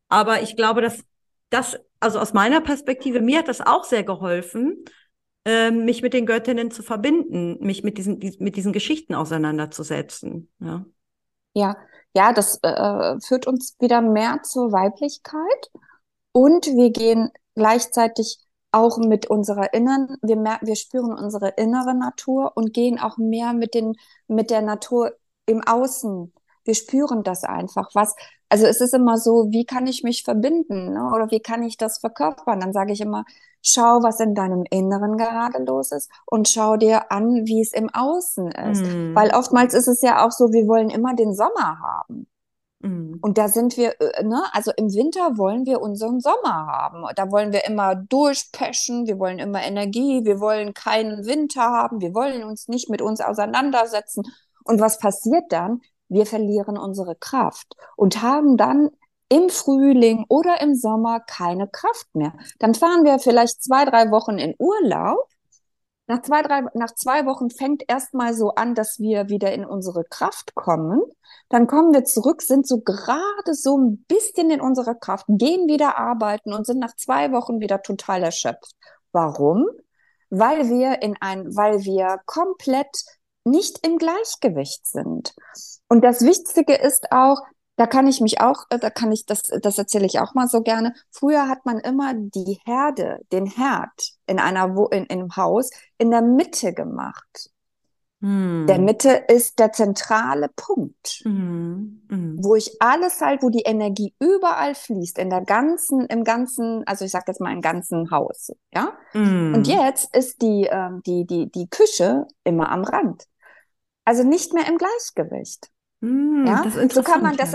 Aber ich glaube, dass das, also aus meiner Perspektive, mir hat das auch sehr geholfen, ähm, mich mit den Göttinnen zu verbinden, mich mit diesen, die, mit diesen Geschichten auseinanderzusetzen. Ja. ja, ja, das äh, führt uns wieder mehr zur Weiblichkeit und wir gehen gleichzeitig auch mit unserer inneren, wir mer wir spüren unsere innere Natur und gehen auch mehr mit den, mit der Natur im Außen. Wir spüren das einfach. Was, also es ist immer so, wie kann ich mich verbinden, ne? Oder wie kann ich das verkörpern? Dann sage ich immer, schau, was in deinem Inneren gerade los ist und schau dir an, wie es im Außen ist. Weil Mm, oftmals ist es ja auch so, wir wollen immer den Sommer haben. Mm, Und da sind wir, äh, ne, also im Winter wollen wir unseren Sommer haben. Da wollen wir immer durchpeschen, wir wollen immer Energie, wir wollen keinen Winter haben, wir wollen uns nicht mit uns auseinandersetzen. Und was passiert dann? Wir verlieren unsere Kraft und haben dann im Frühling oder im Sommer keine Kraft mehr. Dann fahren wir vielleicht zwei, drei Wochen in Urlaub nach zwei, drei, nach zwei Wochen fängt erstmal so an, dass wir wieder in unsere Kraft kommen. Dann kommen wir zurück, sind so gerade so ein bisschen in unserer Kraft, gehen wieder arbeiten und sind nach zwei Wochen wieder total erschöpft. Warum? Weil wir in ein, weil wir komplett nicht im Gleichgewicht sind. Und das Wichtige ist auch, da kann ich mich auch, äh, da kann ich, das, das erzähle ich auch mal so gerne. Früher hat man immer die Herde, den Herd in einer, Wo in, in einem Haus in der Mitte gemacht. Der mm, Mitte ist der zentrale Punkt, mm, mm, wo ich alles halt, wo die Energie überall fließt, in der ganzen, im ganzen, also ich sag jetzt mal im ganzen Haus, ja. Und mm, jetzt ist die, ähm, die, die, die Küche immer am Rand. Also nicht mehr im Gleichgewicht. Mm. Ja, so kann man das,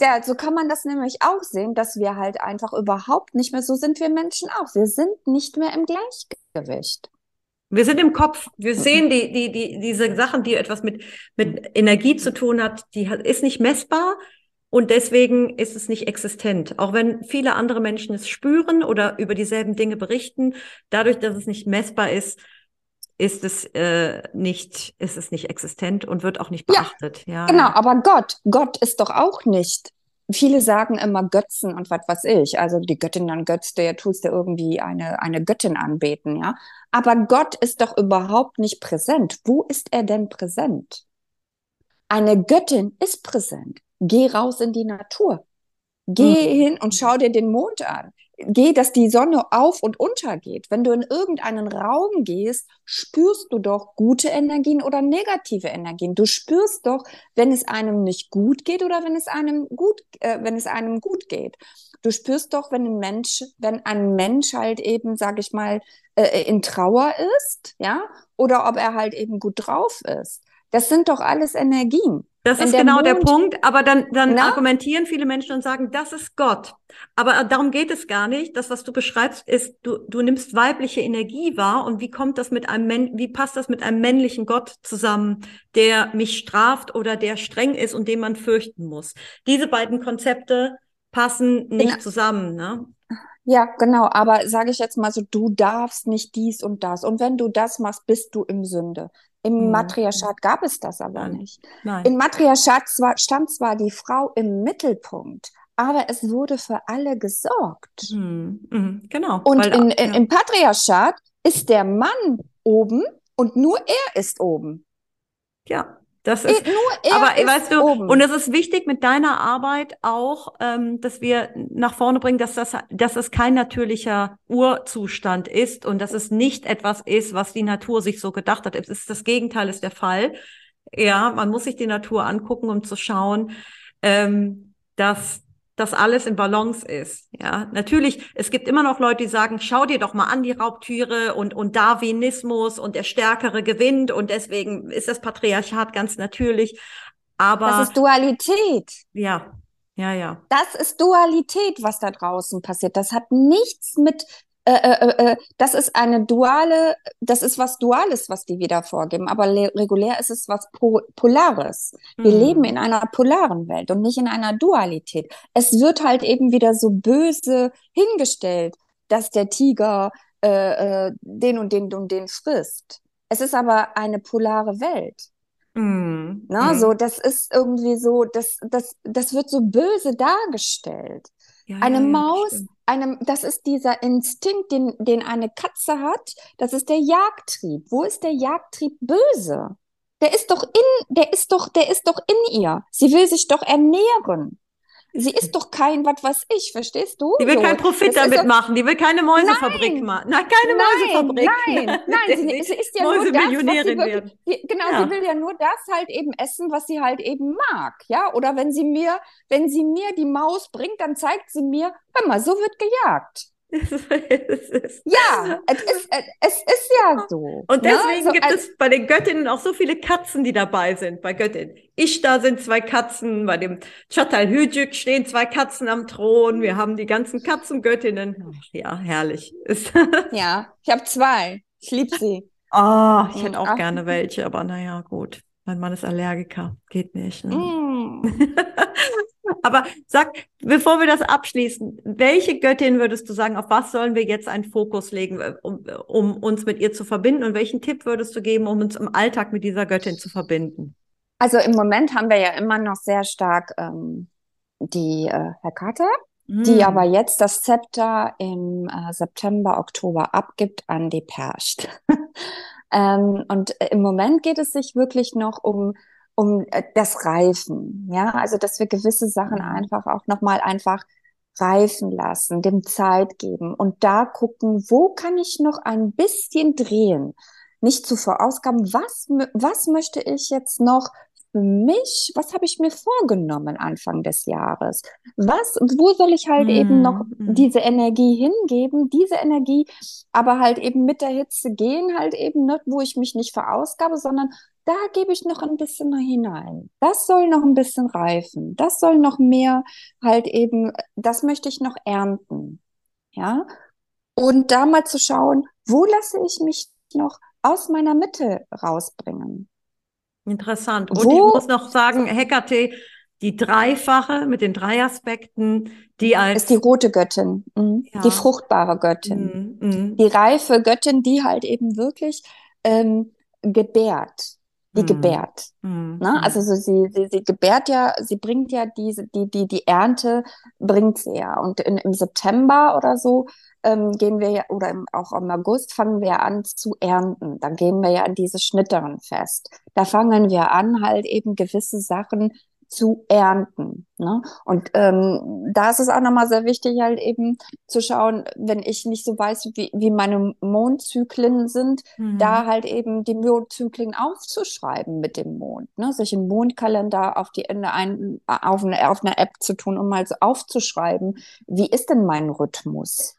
der, so kann man das nämlich auch sehen, dass wir halt einfach überhaupt nicht mehr, so sind wir Menschen auch. Wir sind nicht mehr im Gleichgewicht. Wir sind im Kopf. Wir sehen die, die, die, diese Sachen, die etwas mit, mit Energie zu tun hat, die ist nicht messbar und deswegen ist es nicht existent. Auch wenn viele andere Menschen es spüren oder über dieselben Dinge berichten, dadurch, dass es nicht messbar ist, ist es äh, nicht, ist es nicht existent und wird auch nicht Ja, beachtet. Ja, genau, ja. aber Gott, Gott ist doch auch nicht. Viele sagen immer Götzen und was weiß ich. Also die Göttin dann götzt dir, tust dir irgendwie eine, eine Göttin anbeten, ja. Aber Gott ist doch überhaupt nicht präsent. Wo ist er denn präsent? Eine Göttin ist präsent. Geh raus in die Natur. Geh Mm, hin und schau dir den Mond an. Geh, dass die Sonne auf und untergeht. Wenn du in irgendeinen Raum gehst, spürst du doch gute Energien oder negative Energien. Du spürst doch, wenn es einem nicht gut geht oder wenn es einem gut, äh, wenn es einem gut geht. Du spürst doch, wenn ein Mensch, wenn ein Mensch halt eben, sag ich mal, äh, in Trauer ist, ja, oder ob er halt eben gut drauf ist. Das sind doch alles Energien. Das Wenn ist der genau der Mond, Punkt, aber dann, dann na, argumentieren viele Menschen und sagen, das ist Gott. Aber darum geht es gar nicht. Das, was du beschreibst, ist, du, du nimmst weibliche Energie wahr und wie kommt das mit einem, Män- wie passt das mit einem männlichen Gott zusammen, der mich straft oder der streng ist und den man fürchten muss? Diese beiden Konzepte passen genau, nicht zusammen, ne? Ja, genau, aber sage ich jetzt mal so, du darfst nicht dies und das. Und wenn du das machst, bist du im Sünde. Im Hm. Matriarchat gab es das aber Nein, nicht. nein. Im Matriarchat zwar, stand zwar die Frau im Mittelpunkt, aber es wurde für alle gesorgt. Hm, hm, genau, Und weil, in, in, ja. im Patriarchat ist der Mann oben und nur er ist oben. Ja, das Eh, ist, Nur er aber ist weißt du, oben. und es ist wichtig mit deiner Arbeit auch, ähm, dass wir nach vorne bringen, dass das, dass es kein natürlicher Urzustand ist und dass es nicht etwas ist, was die Natur sich so gedacht hat. Es ist das Gegenteil ist der Fall. Ja, man muss sich die Natur angucken, um zu schauen, ähm, dass dass alles in Balance ist. Ja, natürlich, es gibt immer noch Leute, die sagen, schau dir doch mal an die Raubtüre und, und Darwinismus und der Stärkere gewinnt und deswegen ist das Patriarchat ganz natürlich. Aber. Das ist Dualität. Ja. Ja, ja. Das ist Dualität, was da draußen passiert. Das hat nichts mit äh, äh, äh, das ist eine duale, das ist was Duales, was die wieder vorgeben, aber regulär ist es was po Polares. Wir mhm. leben in einer polaren Welt und nicht in einer Dualität. Es wird halt eben wieder so böse hingestellt, dass der Tiger den und den und den frisst. Es ist aber eine polare Welt. Mhm. Na, mhm. so, das ist irgendwie so, das, das, das wird so böse dargestellt. Ja, eine ja, Maus, eine, das ist dieser Instinkt, den, den eine Katze hat, das ist der Jagdtrieb. Wo ist der Jagdtrieb böse? Der ist doch in, der ist doch, der ist doch in ihr. Sie will sich doch ernähren. Sie ist doch kein, was weiß ich, verstehst du? Die will so. keinen Profit das damit machen, die will keine Mäusefabrik machen. Nein, keine nein, Mäusefabrik. Nein, *laughs* nein, sie, sie ist ja nur das, was sie wirklich, die, genau, ja. sie will ja nur das halt eben essen, was sie halt eben mag, ja? Oder wenn sie mir, wenn sie mir die Maus bringt, dann zeigt sie mir, hör mal, so wird gejagt ja, *laughs* es ist, *laughs* es ist ja so. Und ne? deswegen ne? so, gibt es bei den Göttinnen auch so viele Katzen, die dabei sind. Bei Göttin Ishtar sind zwei Katzen, bei dem Chatal Hücük stehen zwei Katzen am Thron. Wir haben die ganzen Katzengöttinnen. Ja, herrlich. *laughs* ja, ich habe zwei. Ich liebe sie. Oh, ich hätte auch Ach. gerne welche, aber naja, gut. Mein Mann ist Allergiker. Geht nicht. Ne? Mm. *laughs* Aber sag, bevor wir das abschließen, welche Göttin würdest du sagen, auf was sollen wir jetzt einen Fokus legen, äh, um, um uns mit ihr zu verbinden? Und welchen Tipp würdest du geben, um uns im Alltag mit dieser Göttin zu verbinden? Also im Moment haben wir ja immer noch sehr stark ähm, die äh, Hekate, mm. die aber jetzt das Zepter im äh, September, Oktober abgibt an die Perscht. *laughs* ähm, und äh, im Moment geht es sich wirklich noch um um äh, das Reifen, ja, also dass wir gewisse Sachen einfach auch nochmal einfach reifen lassen, dem Zeit geben und da gucken, wo kann ich noch ein bisschen drehen, nicht zu verausgaben, was, was möchte ich jetzt noch für mich, was habe ich mir vorgenommen Anfang des Jahres? Was, wo soll ich halt mm, eben noch mm. diese Energie hingeben, diese Energie, aber halt eben mit der Hitze gehen, halt eben nicht, wo ich mich nicht verausgabe, sondern da gebe ich noch ein bisschen hinein. Das soll noch ein bisschen reifen. Das soll noch mehr halt eben, das möchte ich noch ernten. Ja. Und da mal zu schauen, wo lasse ich mich noch aus meiner Mitte rausbringen? Interessant. Und Wo? ich muss noch sagen, Hekate, die dreifache mit den drei Aspekten, die als. Ist die rote Göttin, mhm. ja. die fruchtbare Göttin, mhm. mhm. die reife Göttin, die halt eben wirklich ähm, gebärt, die mhm. gebärt. Mhm. Na, ne? also so sie, sie, sie gebärt ja, sie bringt ja diese, die, die, die Ernte bringt sie ja. Und in, im September oder so ähm, gehen wir ja, oder im, auch im August fangen wir an zu ernten. Dann gehen wir ja an diese fest. Da fangen wir an, halt eben gewisse Sachen zu ernten. Ne? Und ähm, da ist es auch nochmal sehr wichtig, halt eben zu schauen, wenn ich nicht so weiß, wie, wie meine Mondzyklen sind, mhm. da halt eben die Mondzyklen aufzuschreiben mit dem Mond. Ne? Sich einen Mondkalender auf die Ende ein, auf eine, auf eine App zu tun, um mal so aufzuschreiben, wie ist denn mein Rhythmus?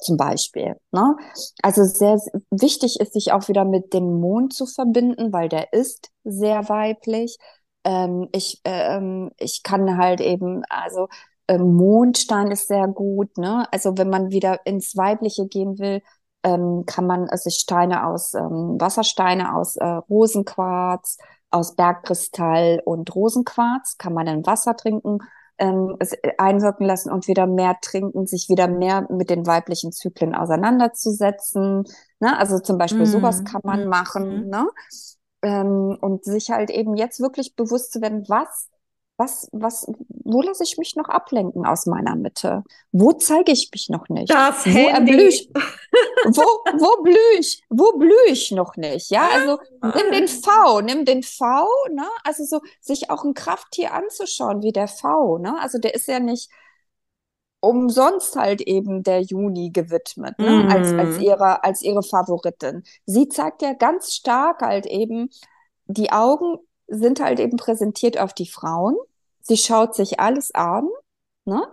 Zum Beispiel. Ne? Also sehr wichtig ist, sich auch wieder mit dem Mond zu verbinden, weil der ist sehr weiblich. Ähm, ich, ähm, ich kann halt eben, also ähm, Mondstein ist sehr gut. Ne? Also wenn man wieder ins Weibliche gehen will, ähm, kann man sich Steine aus ähm, Wassersteine aus äh, Rosenquarz, aus Bergkristall und Rosenquarz kann man in Wasser trinken ähm, äh, einwirken lassen und wieder mehr trinken, sich wieder mehr mit den weiblichen Zyklen auseinanderzusetzen. Ne? Also zum Beispiel mm. sowas kann man mm. machen. Ne? Ähm, und sich halt eben jetzt wirklich bewusst zu werden, was was, was, wo lasse ich mich noch ablenken aus meiner Mitte? Wo zeige ich mich noch nicht? Das wo Handy. Ich, wo, wo blühe ich, wo blühe ich noch nicht? Ja, also nimm den V, nimm den V, ne? Also so, sich auch ein Krafttier anzuschauen, wie der V, ne? Also der ist ja nicht umsonst halt eben der Juni gewidmet, ne? Mm. Als, als ihre, als ihre Favoritin. Sie zeigt ja ganz stark halt eben, die Augen sind halt eben präsentiert auf die Frauen. Sie schaut sich alles an, ne?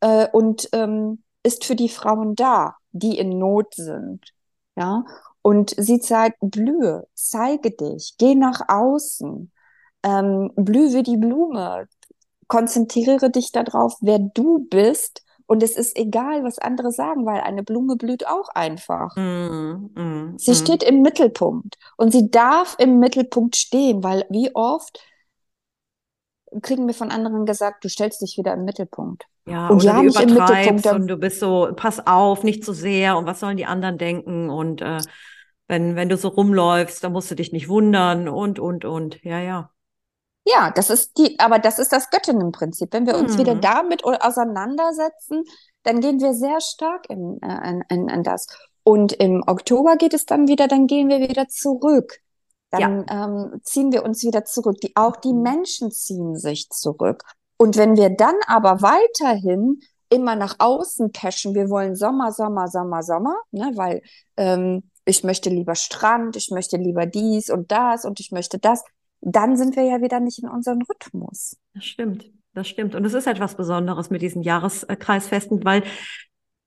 Äh, und ähm, ist für die Frauen da, die in Not sind. Ja, und sie zeigt, blühe, zeige dich, geh nach außen, ähm, blühe wie die Blume, konzentriere dich darauf, wer du bist. Und es ist egal, was andere sagen, weil eine Blume blüht auch einfach. Mm, mm, sie mm. steht im Mittelpunkt und sie darf im Mittelpunkt stehen, weil wie oft kriegen wir von anderen gesagt, du stellst dich wieder im Mittelpunkt. Ja, und ja, du übertreibst und du bist so, pass auf, nicht zu so sehr und was sollen die anderen denken und äh, wenn, wenn du so rumläufst, dann musst du dich nicht wundern und, und, und. Ja, ja. Ja, das ist die, aber das ist das Göttinnenprinzip. Wenn wir uns hm. wieder damit auseinandersetzen, dann gehen wir sehr stark in, in, in, in das. Und im Oktober geht es dann wieder, dann gehen wir wieder zurück dann ja. ähm, ziehen wir uns wieder zurück. Die, auch die mhm. Menschen ziehen sich zurück. Und wenn wir dann aber weiterhin immer nach außen cashen, wir wollen Sommer, Sommer, Sommer, Sommer, ne, weil ähm, ich möchte lieber Strand, ich möchte lieber dies und das und ich möchte das, dann sind wir ja wieder nicht in unserem Rhythmus. Das stimmt. Das stimmt. Und es ist etwas Besonderes mit diesen Jahreskreisfesten, weil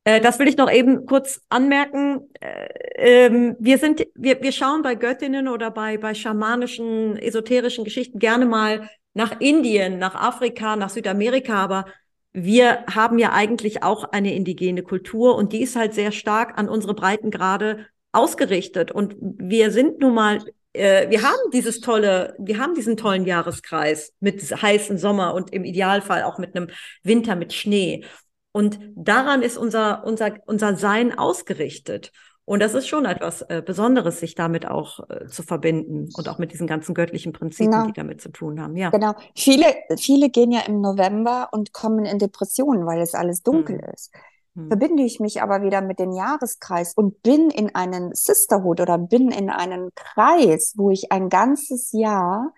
äh, das will ich noch eben kurz anmerken. Äh, ähm, wir sind, wir, wir schauen bei Göttinnen oder bei, bei schamanischen, esoterischen Geschichten gerne mal nach Indien, nach Afrika, nach Südamerika, aber wir haben ja eigentlich auch eine indigene Kultur und die ist halt sehr stark an unsere Breitengrade ausgerichtet. Und wir sind nun mal, äh, wir haben dieses tolle, wir haben diesen tollen Jahreskreis mit heißen Sommer und im Idealfall auch mit einem Winter mit Schnee. Und daran ist unser, unser, unser Sein ausgerichtet. Und das ist schon etwas äh, Besonderes, sich damit auch äh, zu verbinden und auch mit diesen ganzen göttlichen Prinzipien, genau. die damit zu tun haben. Ja. Genau. Viele, viele gehen ja im November und kommen in Depressionen, weil es alles dunkel hm. ist. Hm. Verbinde ich mich aber wieder mit dem Jahreskreis und bin in einen Sisterhood oder bin in einen Kreis, wo ich ein ganzes Jahr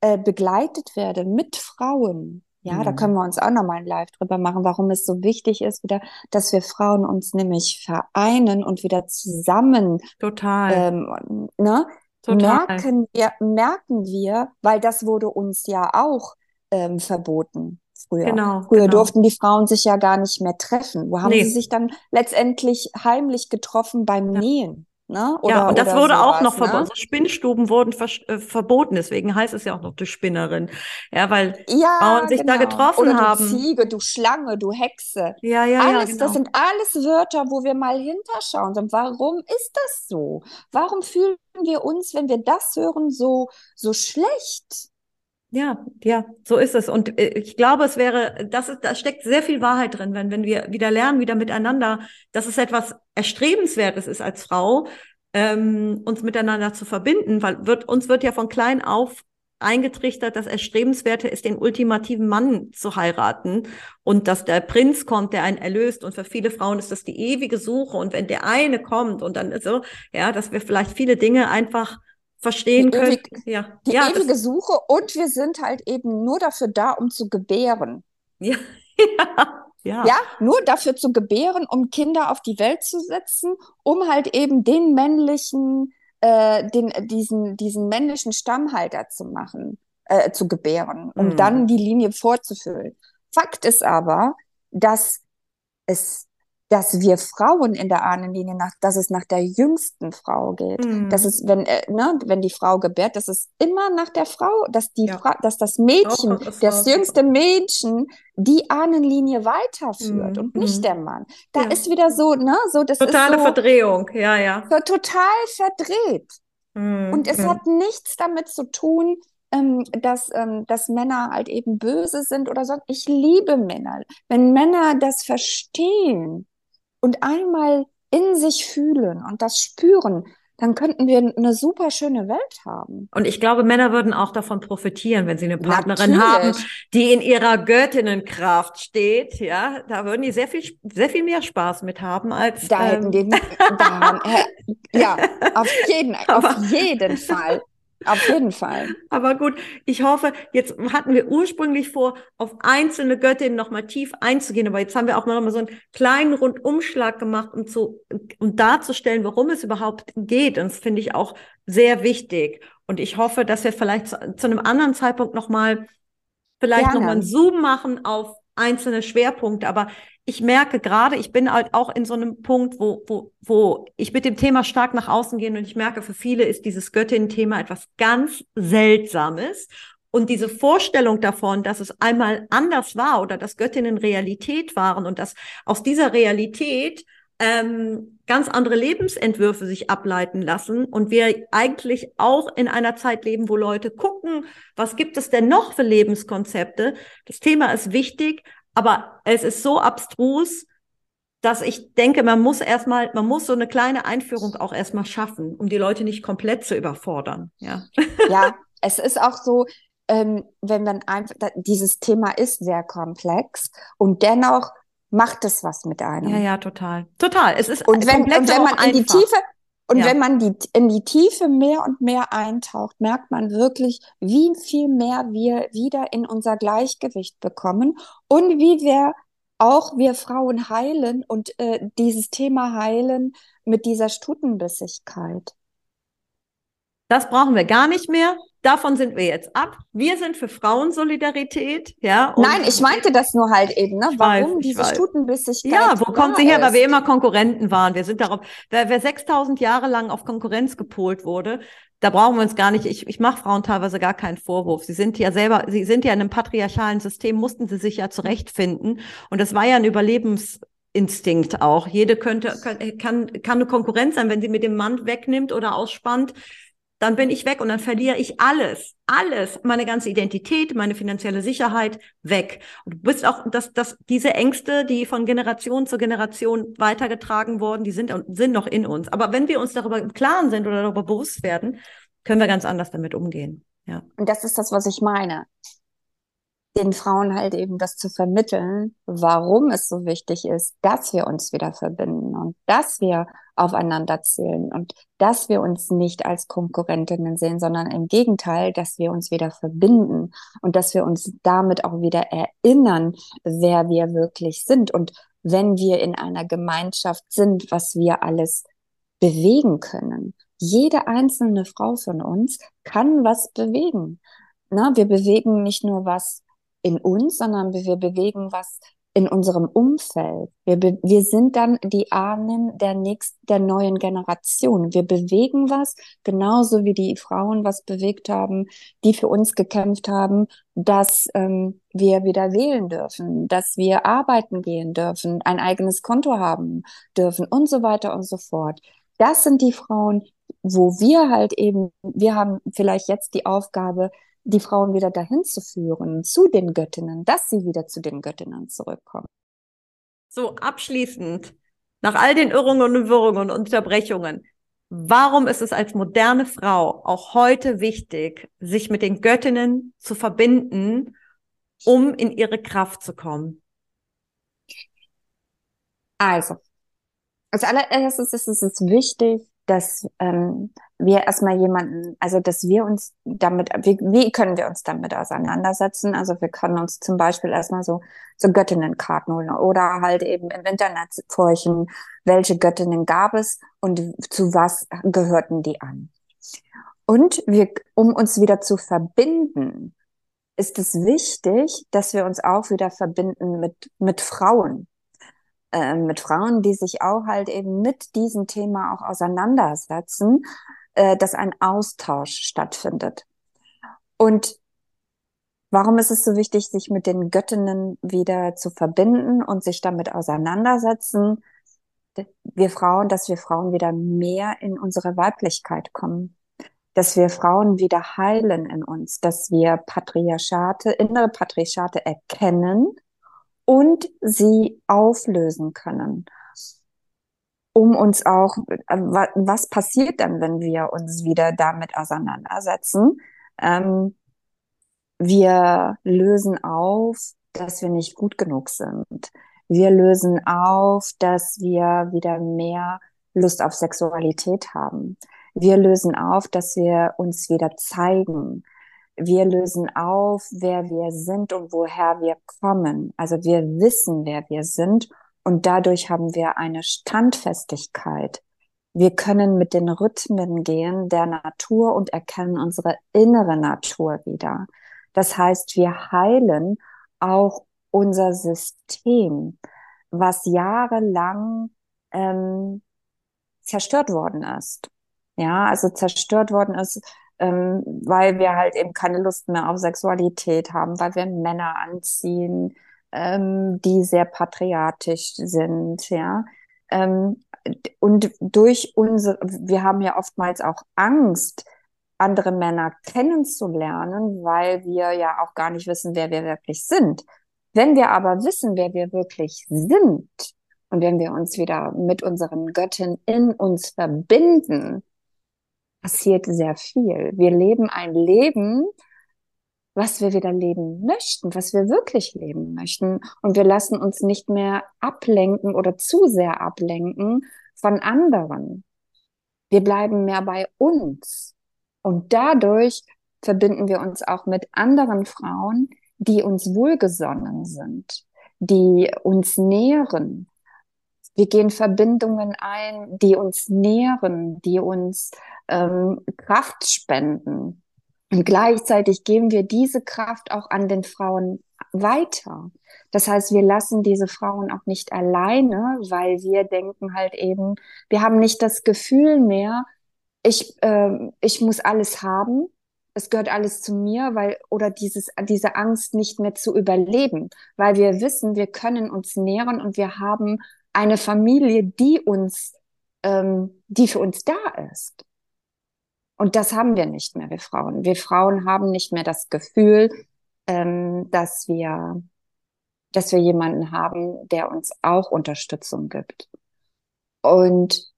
äh, begleitet werde mit Frauen, ja, mhm. da können wir uns auch nochmal ein Live drüber machen, warum es so wichtig ist, wieder, dass wir Frauen uns nämlich vereinen und wieder zusammen. Total. Ähm, ne? Total. Merken wir, merken wir, weil das wurde uns ja auch ähm, verboten früher. Genau, früher genau. durften die Frauen sich ja gar nicht mehr treffen. Wo haben nee. sie sich dann letztendlich heimlich getroffen beim ja. Nähen? Ne? Oder, ja, und das wurde sowas, auch noch verboten. Ne? Also Spinnstuben wurden ver äh, verboten, deswegen heißt es ja auch noch die Spinnerin. Ja, weil ja, Frauen sich genau. da getroffen oder haben. Du Ziege, du Schlange, du Hexe. Ja, ja, alles, ja. Genau. Das sind alles Wörter, wo wir mal hinterschauen. Und warum ist das so? Warum fühlen wir uns, wenn wir das hören, so, so schlecht? Ja, ja, so ist es. Und äh, ich glaube, es wäre, das ist, da steckt sehr viel Wahrheit drin, wenn, wenn wir wieder lernen, wieder miteinander, dass es etwas Erstrebenswertes ist als Frau, ähm, uns miteinander zu verbinden, weil wird, uns wird ja von klein auf eingetrichtert, dass Erstrebenswerte ist, den ultimativen Mann zu heiraten und dass der Prinz kommt, der einen erlöst. Und für viele Frauen ist das die ewige Suche. Und wenn der eine kommt und dann so, ja, dass wir vielleicht viele Dinge einfach verstehen die können. Ewig, ja. Die ja, ewige Suche und wir sind halt eben nur dafür da, um zu gebären. *laughs* Ja. ja. Ja, nur dafür zu gebären, um Kinder auf die Welt zu setzen, um halt eben den männlichen, äh, den, diesen, diesen männlichen Stammhalter zu machen, äh, zu gebären, um mm. dann die Linie vorzufüllen. Fakt ist aber, dass es dass wir Frauen in der Ahnenlinie nach, dass es nach der jüngsten Frau geht. Mhm. Dass es, wenn, äh, ne, wenn die Frau gebärt, dass es immer nach der Frau, dass die ja. Frau, dass das Mädchen, das, jüngste Mädchen, die Ahnenlinie weiterführt mhm. und nicht mhm. der Mann. Da ja. ist wieder so, ne, so, das Totale ist so, Verdrehung, ja, ja. So total verdreht. Mhm. Und es mhm. hat nichts damit zu tun, ähm, dass, ähm, dass Männer halt eben böse sind oder so. Ich liebe Männer. Wenn Männer das verstehen, und einmal in sich fühlen und das spüren, dann könnten wir eine super schöne Welt haben. Und ich glaube, Männer würden auch davon profitieren, wenn sie eine Partnerin Natürlich. haben, die in ihrer Göttinnenkraft steht. Ja, da würden die sehr viel, sehr viel mehr Spaß mit haben als. Da hätten ähm, die, da, *laughs* ja, auf jeden, auf jeden Fall. Auf jeden Fall. Aber gut, ich hoffe, jetzt hatten wir ursprünglich vor, auf einzelne Göttinnen nochmal tief einzugehen, aber jetzt haben wir auch mal so einen kleinen Rundumschlag gemacht, um zu, um darzustellen, worum es überhaupt geht. Und das finde ich auch sehr wichtig. Und ich hoffe, dass wir vielleicht zu, zu einem anderen Zeitpunkt nochmal, vielleicht nochmal einen Zoom machen auf einzelne Schwerpunkte, aber ich merke gerade, ich bin halt auch in so einem Punkt, wo, wo, wo ich mit dem Thema stark nach außen gehe und ich merke, für viele ist dieses Göttin-Thema etwas ganz Seltsames. Und diese Vorstellung davon, dass es einmal anders war oder dass Göttinnen Realität waren und dass aus dieser Realität ähm, ganz andere Lebensentwürfe sich ableiten lassen und wir eigentlich auch in einer Zeit leben, wo Leute gucken, was gibt es denn noch für Lebenskonzepte? Das Thema ist wichtig, aber es ist so abstrus, dass ich denke, man muss erstmal, man muss so eine kleine Einführung auch erstmal schaffen, um die Leute nicht komplett zu überfordern. Ja, *laughs* ja es ist auch so, ähm, wenn man einfach, dieses Thema ist sehr komplex und dennoch macht es was mit einem. Ja, ja, total. Total. Es ist und wenn, und wenn man in die Tiefe und ja. wenn man die, in die Tiefe mehr und mehr eintaucht, merkt man wirklich, wie viel mehr wir wieder in unser Gleichgewicht bekommen und wie wir auch wir Frauen heilen und äh, dieses Thema heilen mit dieser Stutenbissigkeit. Das brauchen wir gar nicht mehr. Davon sind wir jetzt ab. Wir sind für Frauensolidarität, ja. Nein, ich meinte das nur halt eben, ne? Warum weiß, diese weiß. Stutenbissigkeit? Ja, wo kommt sie her? Weil wir immer Konkurrenten waren. Wir sind darauf, wer, wer 6000 Jahre lang auf Konkurrenz gepolt wurde, da brauchen wir uns gar nicht, ich, ich mache Frauen teilweise gar keinen Vorwurf. Sie sind ja selber, sie sind ja in einem patriarchalen System, mussten sie sich ja zurechtfinden. Und das war ja ein Überlebensinstinkt auch. Jede könnte, kann, kann eine Konkurrenz sein, wenn sie mit dem Mann wegnimmt oder ausspannt dann bin ich weg und dann verliere ich alles, alles, meine ganze Identität, meine finanzielle Sicherheit weg. Und du bist auch, dass, dass diese Ängste, die von Generation zu Generation weitergetragen wurden, die sind, sind noch in uns. Aber wenn wir uns darüber im Klaren sind oder darüber bewusst werden, können wir ganz anders damit umgehen. Ja. Und das ist das, was ich meine den Frauen halt eben das zu vermitteln, warum es so wichtig ist, dass wir uns wieder verbinden und dass wir aufeinander zählen und dass wir uns nicht als Konkurrentinnen sehen, sondern im Gegenteil, dass wir uns wieder verbinden und dass wir uns damit auch wieder erinnern, wer wir wirklich sind und wenn wir in einer Gemeinschaft sind, was wir alles bewegen können. Jede einzelne Frau von uns kann was bewegen. Na, wir bewegen nicht nur was in uns, sondern wir bewegen was in unserem Umfeld. Wir, wir sind dann die Ahnen der nächsten, der neuen Generation. Wir bewegen was, genauso wie die Frauen was bewegt haben, die für uns gekämpft haben, dass ähm, wir wieder wählen dürfen, dass wir arbeiten gehen dürfen, ein eigenes Konto haben dürfen und so weiter und so fort. Das sind die Frauen, wo wir halt eben, wir haben vielleicht jetzt die Aufgabe, die Frauen wieder dahin zu führen, zu den Göttinnen, dass sie wieder zu den Göttinnen zurückkommen. So, abschließend, nach all den Irrungen und Wirrungen und Unterbrechungen, warum ist es als moderne Frau auch heute wichtig, sich mit den Göttinnen zu verbinden, um in ihre Kraft zu kommen? Also, als allererstes ist es wichtig, dass ähm, wir erstmal jemanden, also dass wir uns damit, wie, wie können wir uns damit auseinandersetzen? Also wir können uns zum Beispiel erstmal so, so Göttinnenkarten holen oder halt eben im Internet forschen, welche Göttinnen gab es und zu was gehörten die an. Und wir, um uns wieder zu verbinden, ist es wichtig, dass wir uns auch wieder verbinden mit, mit Frauen. Äh, mit Frauen, die sich auch halt eben mit diesem Thema auch auseinandersetzen, äh, dass ein Austausch stattfindet. Und warum ist es so wichtig, sich mit den Göttinnen wieder zu verbinden und sich damit auseinandersetzen? Wir Frauen, dass wir Frauen wieder mehr in unsere Weiblichkeit kommen, dass wir Frauen wieder heilen in uns, dass wir Patriarchate, innere Patriarchate erkennen und sie auflösen können. Um uns auch, äh, was passiert dann, wenn wir uns wieder damit auseinandersetzen? Ähm, wir lösen auf, dass wir nicht gut genug sind. Wir lösen auf, dass wir wieder mehr Lust auf Sexualität haben. Wir lösen auf, dass wir uns wieder zeigen, wir lösen auf, wer wir sind und woher wir kommen. Also wir wissen, wer wir sind und dadurch haben wir eine Standfestigkeit. Wir können mit den Rhythmen gehen der Natur und erkennen unsere innere Natur wieder. Das heißt, wir heilen auch unser System, was jahrelang ähm, zerstört worden ist. Ja, also zerstört worden ist, ähm, weil wir halt eben keine Lust mehr auf Sexualität haben, weil wir Männer anziehen, ähm, die sehr patriarchisch sind, ja. Ähm, und durch unsere, wir haben ja oftmals auch Angst, andere Männer kennenzulernen, weil wir ja auch gar nicht wissen, wer wir wirklich sind. Wenn wir aber wissen, wer wir wirklich sind und wenn wir uns wieder mit unseren Göttin in uns verbinden, passiert sehr viel. Wir leben ein Leben, was wir wieder leben möchten, was wir wirklich leben möchten. Und wir lassen uns nicht mehr ablenken oder zu sehr ablenken von anderen. Wir bleiben mehr bei uns. Und dadurch verbinden wir uns auch mit anderen Frauen, die uns wohlgesonnen sind, die uns nähren. Wir gehen Verbindungen ein, die uns nähren, die uns ähm, Kraft spenden. Und gleichzeitig geben wir diese Kraft auch an den Frauen weiter. Das heißt, wir lassen diese Frauen auch nicht alleine, weil wir denken halt eben, wir haben nicht das Gefühl mehr, ich, äh, ich muss alles haben, es gehört alles zu mir, weil, oder dieses, diese Angst nicht mehr zu überleben, weil wir wissen, wir können uns nähren und wir haben eine Familie, die uns, ähm, die für uns da ist. Und das haben wir nicht mehr, wir Frauen. Wir Frauen haben nicht mehr das Gefühl, ähm, dass wir, dass wir jemanden haben, der uns auch Unterstützung gibt. Und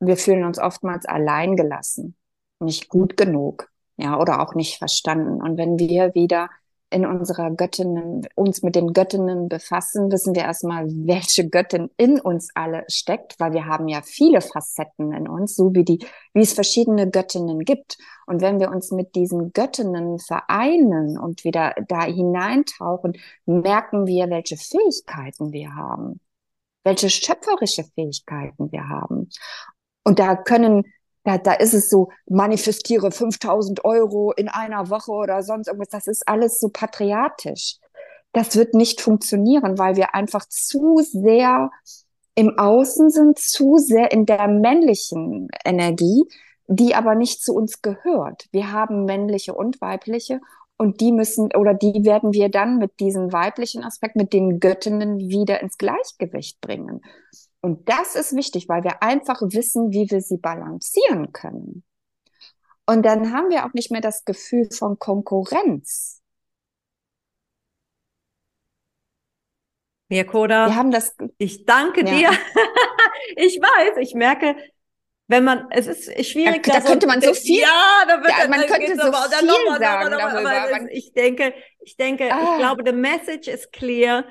wir fühlen uns oftmals allein gelassen, nicht gut genug, ja, oder auch nicht verstanden. Und wenn wir wieder in unserer Göttinnen, uns mit den Göttinnen befassen, wissen wir erstmal, welche Göttin in uns alle steckt, weil wir haben ja viele Facetten in uns, so wie die, wie es verschiedene Göttinnen gibt. Und wenn wir uns mit diesen Göttinnen vereinen und wieder da hineintauchen, merken wir, welche Fähigkeiten wir haben, welche schöpferische Fähigkeiten wir haben. Und da können da, da ist es so, manifestiere 5000 Euro in einer Woche oder sonst irgendwas. Das ist alles so patriarchisch. Das wird nicht funktionieren, weil wir einfach zu sehr im Außen sind, zu sehr in der männlichen Energie, die aber nicht zu uns gehört. Wir haben männliche und weibliche und die müssen oder die werden wir dann mit diesem weiblichen Aspekt, mit den Göttinnen wieder ins Gleichgewicht bringen. Und das ist wichtig, weil wir einfach wissen, wie wir sie balancieren können. Und dann haben wir auch nicht mehr das Gefühl von Konkurrenz. Mirkoda, wir haben das, ich danke ja. dir. *laughs* ich weiß, ich merke, wenn man, es ist schwierig. Da, da könnte man so viel, ja, da wird, ja, man könnte so aber, viel noch mal, sagen noch mal, darüber. Aber ich denke, ich denke, ah. ich glaube, the message is clear.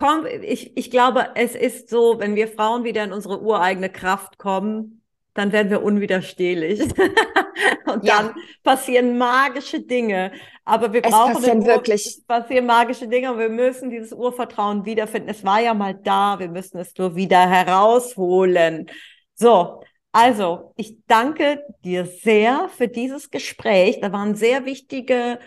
Komm, ich, ich glaube, es ist so, wenn wir Frauen wieder in unsere ureigene Kraft kommen, dann werden wir unwiderstehlich. *laughs* und ja. dann passieren magische Dinge. Aber wir es brauchen passieren wirklich. Es passieren magische Dinge und wir müssen dieses Urvertrauen wiederfinden. Es war ja mal da, wir müssen es nur wieder herausholen. So, also, ich danke dir sehr für dieses Gespräch. Da waren sehr wichtige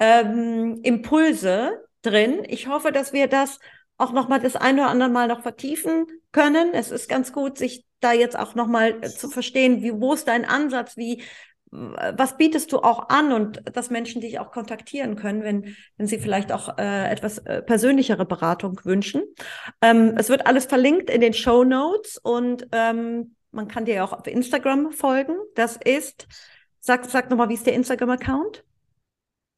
ähm, Impulse drin. Ich hoffe, dass wir das auch noch mal das eine oder andere Mal noch vertiefen können. Es ist ganz gut, sich da jetzt auch noch mal äh, zu verstehen, wie wo ist dein Ansatz, wie was bietest du auch an und dass Menschen dich auch kontaktieren können, wenn, wenn sie vielleicht auch äh, etwas äh, persönlichere Beratung wünschen. Ähm, es wird alles verlinkt in den Show Notes und ähm, man kann dir auch auf Instagram folgen. Das ist, sag, sag nochmal, wie ist der Instagram-Account?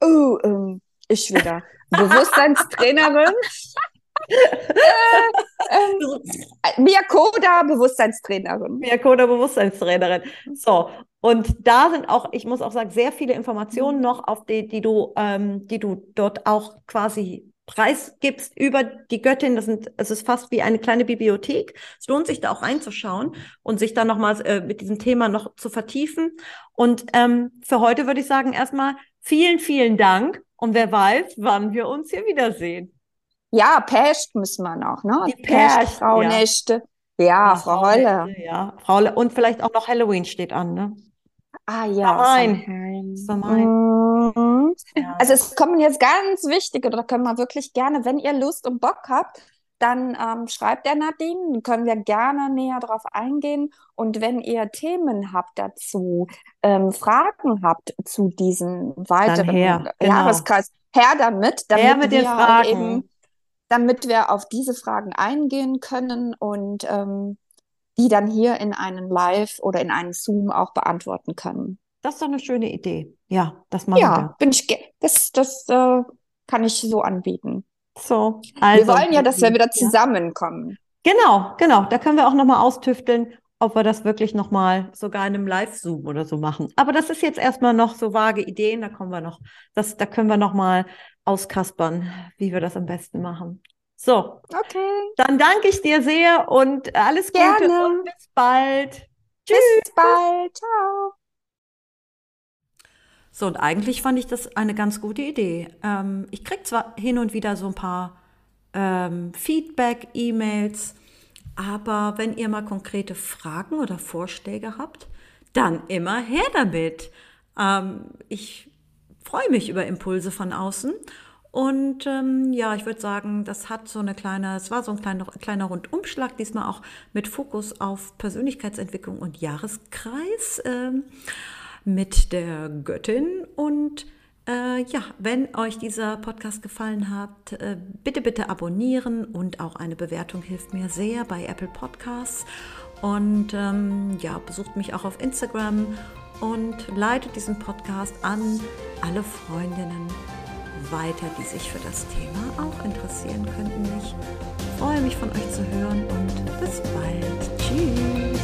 Oh, ähm, ich wieder. Bewusstseinstrainerin. *laughs* äh, Mia Koda, Bewusstseinstrainerin. Mia Koda, Bewusstseinstrainerin. So, und da sind auch, ich muss auch sagen, sehr viele Informationen noch, auf die, die du, ähm, die du dort auch quasi preisgibst über die Göttin. Das sind, es ist fast wie eine kleine Bibliothek. Es lohnt sich da auch reinzuschauen und sich da nochmals äh, mit diesem Thema noch zu vertiefen. Und ähm, für heute würde ich sagen, erstmal vielen, vielen Dank. Und wer weiß, wann wir uns hier wiedersehen. Ja, Pest müssen wir noch, ne? Die Pest, Frauennächte. Ja. ja, Frau Holle. Ja, Frau Holle. Und vielleicht auch noch Halloween steht an, ne? Ah ja, Samhain. Samhain. Mhm. Also es kommen jetzt ganz wichtige, da können wir wirklich gerne, wenn ihr Lust und Bock habt, dann ähm, schreibt der Nadine, dann können wir gerne näher drauf eingehen. Und wenn ihr Themen habt dazu, ähm, Fragen habt zu diesem weiteren her, genau. Jahreskreis, her damit, damit her mit wir den Fragen. eben, damit wir auf diese Fragen eingehen können und ähm, die dann hier in einem Live oder in einem Zoom auch beantworten können. Das ist doch eine schöne Idee. Ja, das machen ja, wir. bin ich, das, das äh, kann ich so anbieten. So, also, wir wollen ja, dass wir wieder zusammenkommen. Genau, genau. Da können wir auch nochmal austüfteln, ob wir das wirklich nochmal sogar in einem Live-Zoom oder so machen. Aber das ist jetzt erstmal noch so vage Ideen, da kommen wir noch, das, da können wir nochmal auskaspern, wie wir das am besten machen. So. Okay. Dann danke ich dir sehr und alles Gute Gerne. und bis bald. Tschüss. Bis bald. Ciao. So, und eigentlich fand ich das eine ganz gute Idee. Ähm, ich kriege zwar hin und wieder so ein paar ähm, Feedback-E-Mails, aber wenn ihr mal konkrete Fragen oder Vorschläge habt, dann immer her damit. Ähm, ich freue mich über Impulse von außen. Und ähm, ja, ich würde sagen, das hat so eine kleine, es war so ein kleiner, kleiner Rundumschlag, diesmal auch mit Fokus auf Persönlichkeitsentwicklung und Jahreskreis. Ähm, mit der Göttin. Und äh, ja, wenn euch dieser Podcast gefallen hat, äh, bitte, bitte abonnieren und auch eine Bewertung hilft mir sehr bei Apple Podcasts. Und ähm, ja, besucht mich auch auf Instagram und leitet diesen Podcast an alle Freundinnen weiter, die sich für das Thema auch interessieren könnten. Ich freue mich von euch zu hören und bis bald. Tschüss.